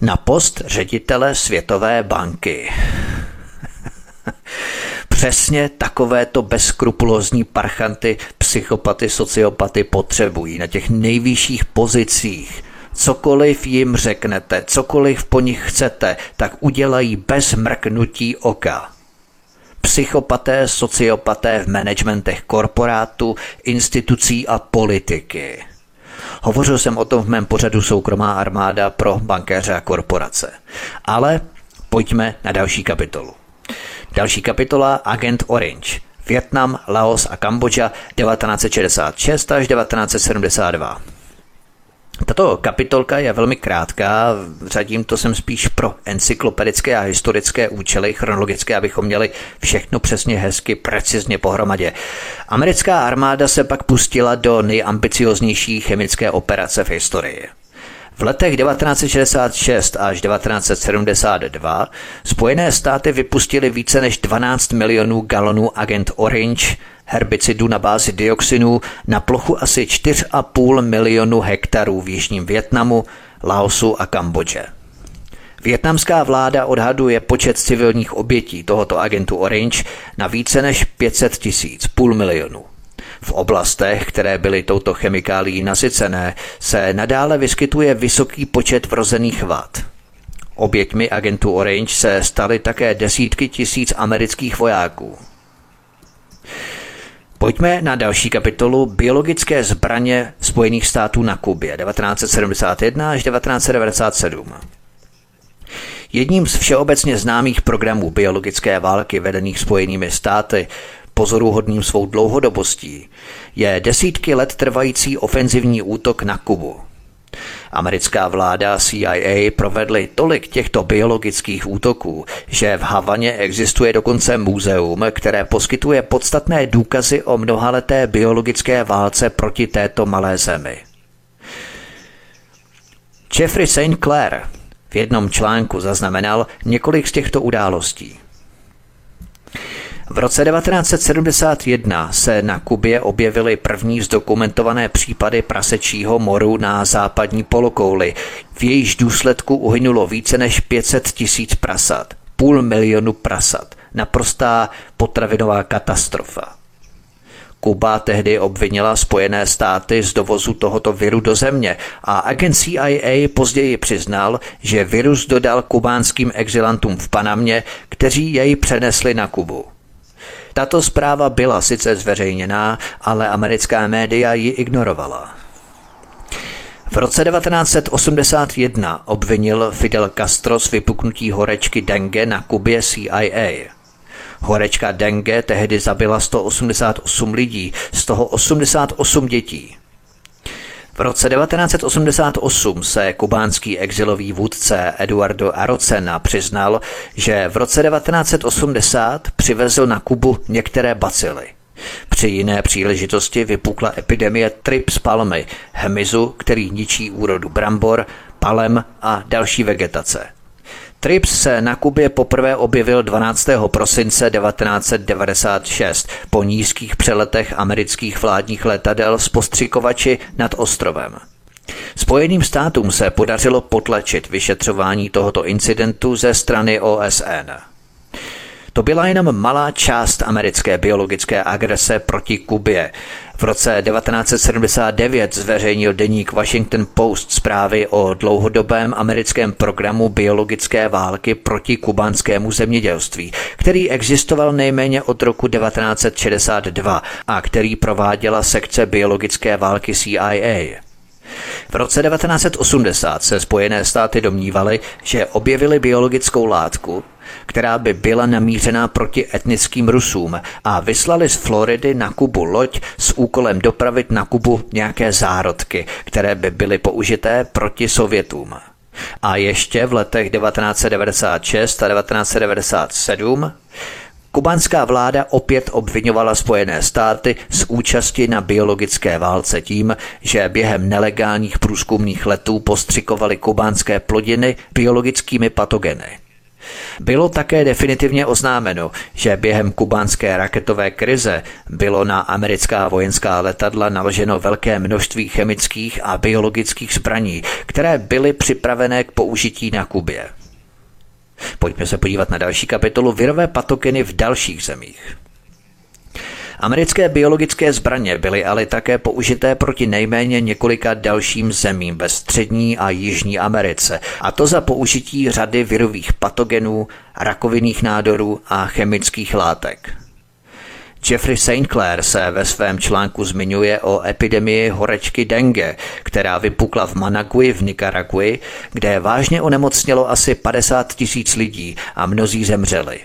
na post ředitele Světové banky. Přesně takovéto bezskrupulózní parchanty, psychopaty, sociopaty potřebují na těch nejvyšších pozicích. Cokoliv jim řeknete, cokoliv po nich chcete, tak udělají bez mrknutí oka. Psychopaté, sociopaté v managementech korporátu, institucí a politiky. Hovořil jsem o tom v mém pořadu Soukromá armáda pro bankéře a korporace. Ale pojďme na další kapitolu. Další kapitola Agent Orange. Větnam, Laos a Kambodža 1966 až 1972. Tato kapitolka je velmi krátká, řadím to jsem spíš pro encyklopedické a historické účely, chronologické, abychom měli všechno přesně hezky, precizně pohromadě. Americká armáda se pak pustila do nejambicioznější chemické operace v historii. V letech 1966 až 1972 Spojené státy vypustili více než 12 milionů galonů Agent Orange, herbicidu na bázi dioxinu na plochu asi 4,5 milionu hektarů v Jižním Větnamu, Laosu a Kambodže. Větnamská vláda odhaduje počet civilních obětí tohoto agentu Orange na více než 500 tisíc, půl milionu. V oblastech, které byly touto chemikálií nasycené, se nadále vyskytuje vysoký počet vrozených vad. Oběťmi agentu Orange se staly také desítky tisíc amerických vojáků. Pojďme na další kapitolu Biologické zbraně Spojených států na Kubě 1971 až 1997. Jedním z všeobecně známých programů biologické války vedených Spojenými státy, pozoruhodným svou dlouhodobostí, je desítky let trvající ofenzivní útok na Kubu. Americká vláda a CIA provedly tolik těchto biologických útoků, že v Havaně existuje dokonce muzeum, které poskytuje podstatné důkazy o mnohaleté biologické válce proti této malé zemi. Jeffrey St. Clair v jednom článku zaznamenal několik z těchto událostí. V roce 1971 se na Kubě objevily první zdokumentované případy prasečího moru na západní polokouli. V jejíž důsledku uhynulo více než 500 tisíc prasat, půl milionu prasat. Naprostá potravinová katastrofa. Kuba tehdy obvinila Spojené státy z dovozu tohoto viru do země a agent CIA později přiznal, že virus dodal kubánským exilantům v Panamě, kteří jej přenesli na Kubu. Tato zpráva byla sice zveřejněná, ale americká média ji ignorovala. V roce 1981 obvinil Fidel Castro z vypuknutí horečky dengue na Kubě CIA. Horečka dengue tehdy zabila 188 lidí, z toho 88 dětí. V roce 1988 se kubánský exilový vůdce Eduardo Arocena přiznal, že v roce 1980 přivezl na Kubu některé bacily. Při jiné příležitosti vypukla epidemie trips palmy, hmyzu, který ničí úrodu brambor, palem a další vegetace. Trips se na Kubě poprvé objevil 12. prosince 1996 po nízkých přeletech amerických vládních letadel z postřikovači nad ostrovem. Spojeným státům se podařilo potlačit vyšetřování tohoto incidentu ze strany OSN. To byla jenom malá část americké biologické agrese proti Kubě. V roce 1979 zveřejnil deník Washington Post zprávy o dlouhodobém americkém programu biologické války proti kubánskému zemědělství, který existoval nejméně od roku 1962 a který prováděla sekce biologické války CIA. V roce 1980 se Spojené státy domnívaly, že objevili biologickou látku, která by byla namířená proti etnickým Rusům a vyslali z Floridy na Kubu loď s úkolem dopravit na Kubu nějaké zárodky, které by byly použité proti Sovětům. A ještě v letech 1996 a 1997 Kubánská vláda opět obvinovala Spojené státy z účasti na biologické válce tím, že během nelegálních průzkumných letů postřikovali kubánské plodiny biologickými patogeny. Bylo také definitivně oznámeno, že během kubánské raketové krize bylo na americká vojenská letadla naloženo velké množství chemických a biologických zbraní, které byly připravené k použití na Kubě. Pojďme se podívat na další kapitolu virové patogeny v dalších zemích. Americké biologické zbraně byly ale také použité proti nejméně několika dalším zemím ve střední a jižní Americe, a to za použití řady virových patogenů, rakovinných nádorů a chemických látek. Jeffrey St. Clair se ve svém článku zmiňuje o epidemii horečky dengue, která vypukla v Managui v Nikaragui, kde vážně onemocnělo asi 50 tisíc lidí a mnozí zemřeli.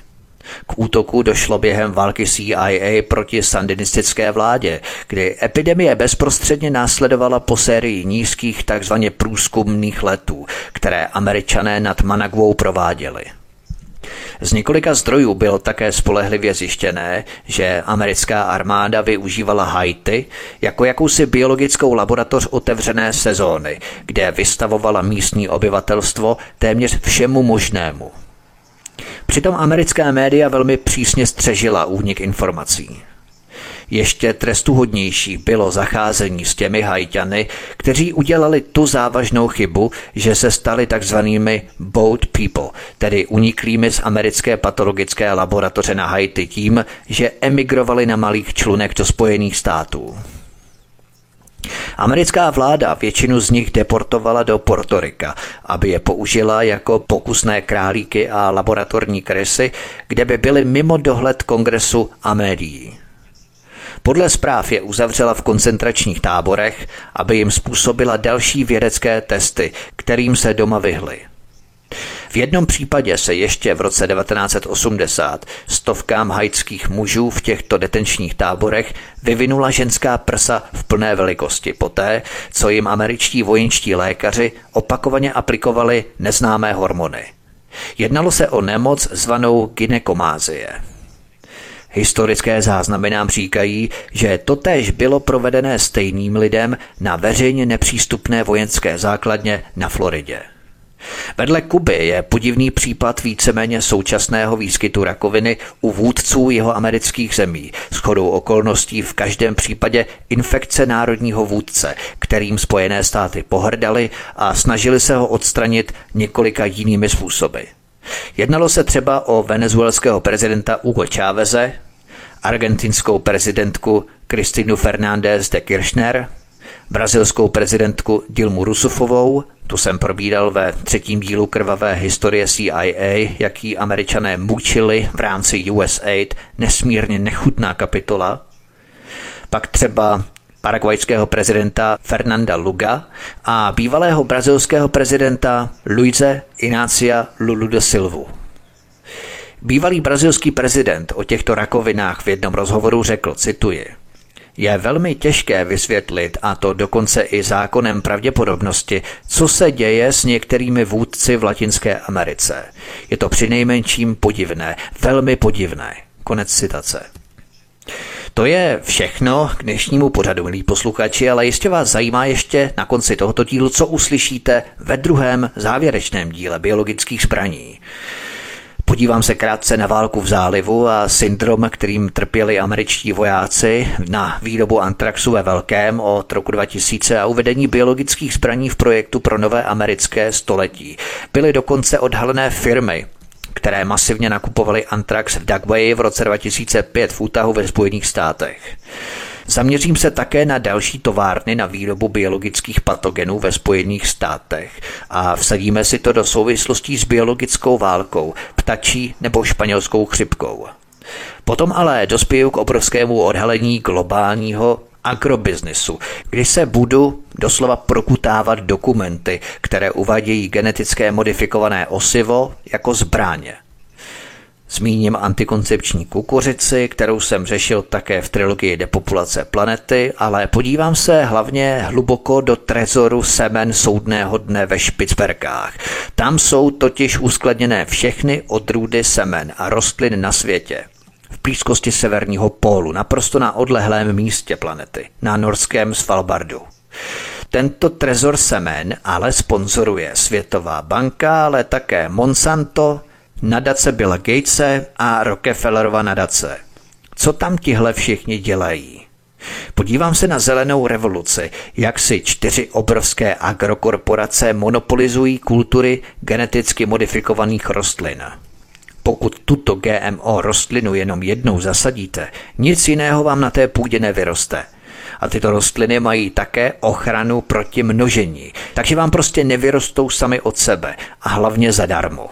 K útoku došlo během války CIA proti sandinistické vládě, kdy epidemie bezprostředně následovala po sérii nízkých takzvaně průzkumných letů, které američané nad Managvou prováděli. Z několika zdrojů bylo také spolehlivě zjištěné, že americká armáda využívala Haiti jako jakousi biologickou laboratoř otevřené sezóny, kde vystavovala místní obyvatelstvo téměř všemu možnému. Přitom americká média velmi přísně střežila únik informací. Ještě trestuhodnější bylo zacházení s těmi hajťany, kteří udělali tu závažnou chybu, že se stali takzvanými boat people, tedy uniklými z americké patologické laboratoře na Haiti tím, že emigrovali na malých člunech do Spojených států. Americká vláda většinu z nich deportovala do Portorika, aby je použila jako pokusné králíky a laboratorní krysy, kde by byly mimo dohled kongresu a médií. Podle zpráv je uzavřela v koncentračních táborech, aby jim způsobila další vědecké testy, kterým se doma vyhly. V jednom případě se ještě v roce 1980 stovkám haitských mužů v těchto detenčních táborech vyvinula ženská prsa v plné velikosti poté, co jim američtí vojenští lékaři opakovaně aplikovali neznámé hormony. Jednalo se o nemoc zvanou ginekomázie. Historické záznamy nám říkají, že totéž bylo provedené stejným lidem na veřejně nepřístupné vojenské základně na Floridě. Vedle Kuby je podivný případ víceméně současného výskytu rakoviny u vůdců jeho amerických zemí. S chodou okolností v každém případě infekce národního vůdce, kterým Spojené státy pohrdali a snažili se ho odstranit několika jinými způsoby. Jednalo se třeba o venezuelského prezidenta Hugo Cháveze, argentinskou prezidentku Kristinu Fernández de Kirchner, brazilskou prezidentku Dilmu Rusufovou, tu jsem probídal ve třetím dílu krvavé historie CIA, jaký američané mučili v rámci USAID, nesmírně nechutná kapitola. Pak třeba paraguajského prezidenta Fernanda Luga a bývalého brazilského prezidenta Luise Inácia Lulu de Silvu. Bývalý brazilský prezident o těchto rakovinách v jednom rozhovoru řekl, cituji, je velmi těžké vysvětlit, a to dokonce i zákonem pravděpodobnosti, co se děje s některými vůdci v Latinské Americe. Je to přinejmenším podivné, velmi podivné. Konec citace. To je všechno k dnešnímu pořadu, milí posluchači, ale jistě vás zajímá ještě na konci tohoto dílu, co uslyšíte ve druhém závěrečném díle biologických zbraní. Podívám se krátce na válku v zálivu a syndrom, kterým trpěli američtí vojáci na výrobu antraxu ve velkém od roku 2000 a uvedení biologických zbraní v projektu pro nové americké století. Byly dokonce odhalené firmy, které masivně nakupovaly antrax v Dugway v roce 2005 v Utahu ve Spojených státech. Zaměřím se také na další továrny na výrobu biologických patogenů ve Spojených státech a vsadíme si to do souvislostí s biologickou válkou, ptačí nebo španělskou chřipkou. Potom ale dospěju k obrovskému odhalení globálního agrobiznisu, kdy se budu doslova prokutávat dokumenty, které uvádějí genetické modifikované osivo jako zbraně. Zmíním antikoncepční kukuřici, kterou jsem řešil také v trilogii Depopulace planety, ale podívám se hlavně hluboko do trezoru semen soudného dne ve Špicbergách. Tam jsou totiž uskladněné všechny odrůdy semen a rostlin na světě. V blízkosti severního pólu, naprosto na odlehlém místě planety, na norském Svalbardu. Tento trezor semen ale sponzoruje Světová banka, ale také Monsanto, nadace Billa Gatese a Rockefellerova nadace. Co tam tihle všichni dělají? Podívám se na zelenou revoluci, jak si čtyři obrovské agrokorporace monopolizují kultury geneticky modifikovaných rostlin. Pokud tuto GMO rostlinu jenom jednou zasadíte, nic jiného vám na té půdě nevyroste. A tyto rostliny mají také ochranu proti množení, takže vám prostě nevyrostou sami od sebe a hlavně zadarmo.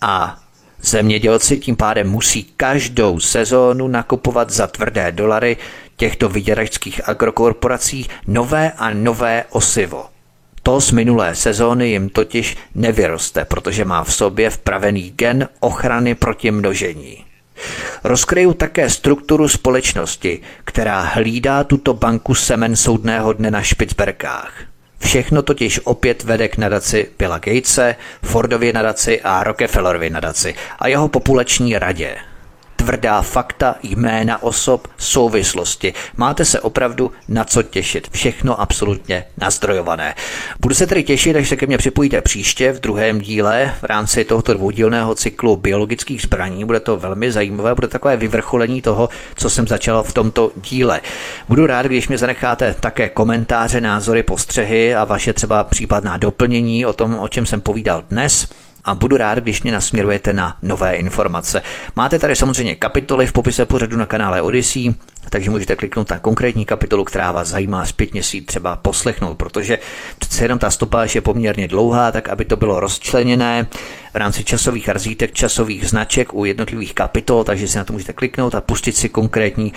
A zemědělci tím pádem musí každou sezónu nakupovat za tvrdé dolary těchto vyděračských agrokorporací nové a nové osivo. To z minulé sezóny jim totiž nevyroste, protože má v sobě vpravený gen ochrany proti množení. Rozkryju také strukturu společnosti, která hlídá tuto banku semen soudného dne na Špicberkách. Všechno totiž opět vede k nadaci Billa Gatese, Fordově nadaci a Rockefellerově nadaci a jeho populační radě tvrdá fakta, jména osob, souvislosti. Máte se opravdu na co těšit. Všechno absolutně nazdrojované. Budu se tedy těšit, až se ke mně připojíte příště v druhém díle v rámci tohoto dvoudílného cyklu biologických zbraní. Bude to velmi zajímavé, bude takové vyvrcholení toho, co jsem začal v tomto díle. Budu rád, když mi zanecháte také komentáře, názory, postřehy a vaše třeba případná doplnění o tom, o čem jsem povídal dnes a budu rád, když mě nasměrujete na nové informace. Máte tady samozřejmě kapitoly v popise pořadu na kanále Odyssey, takže můžete kliknout na konkrétní kapitolu, která vás zajímá, zpětně si třeba poslechnout, protože přece jenom ta stopáž je poměrně dlouhá, tak aby to bylo rozčleněné v rámci časových razítek, časových značek u jednotlivých kapitol, takže si na to můžete kliknout a pustit si konkrétní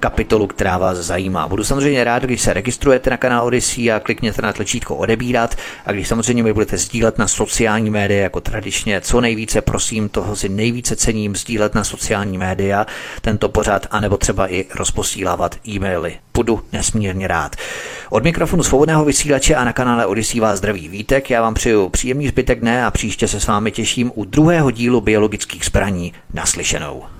kapitolu, která vás zajímá. Budu samozřejmě rád, když se registrujete na kanál Odyssey a klikněte na tlačítko odebírat a když samozřejmě mi budete sdílet na sociální média jako tradičně, co nejvíce prosím, toho si nejvíce cením sdílet na sociální média, tento pořad, anebo třeba i rozposílávat e-maily. Budu nesmírně rád. Od mikrofonu svobodného vysílače a na kanále Odyssey vás zdraví Vítek, já vám přeju příjemný zbytek dne a příště se s vámi těším u druhého dílu biologických zbraní naslyšenou.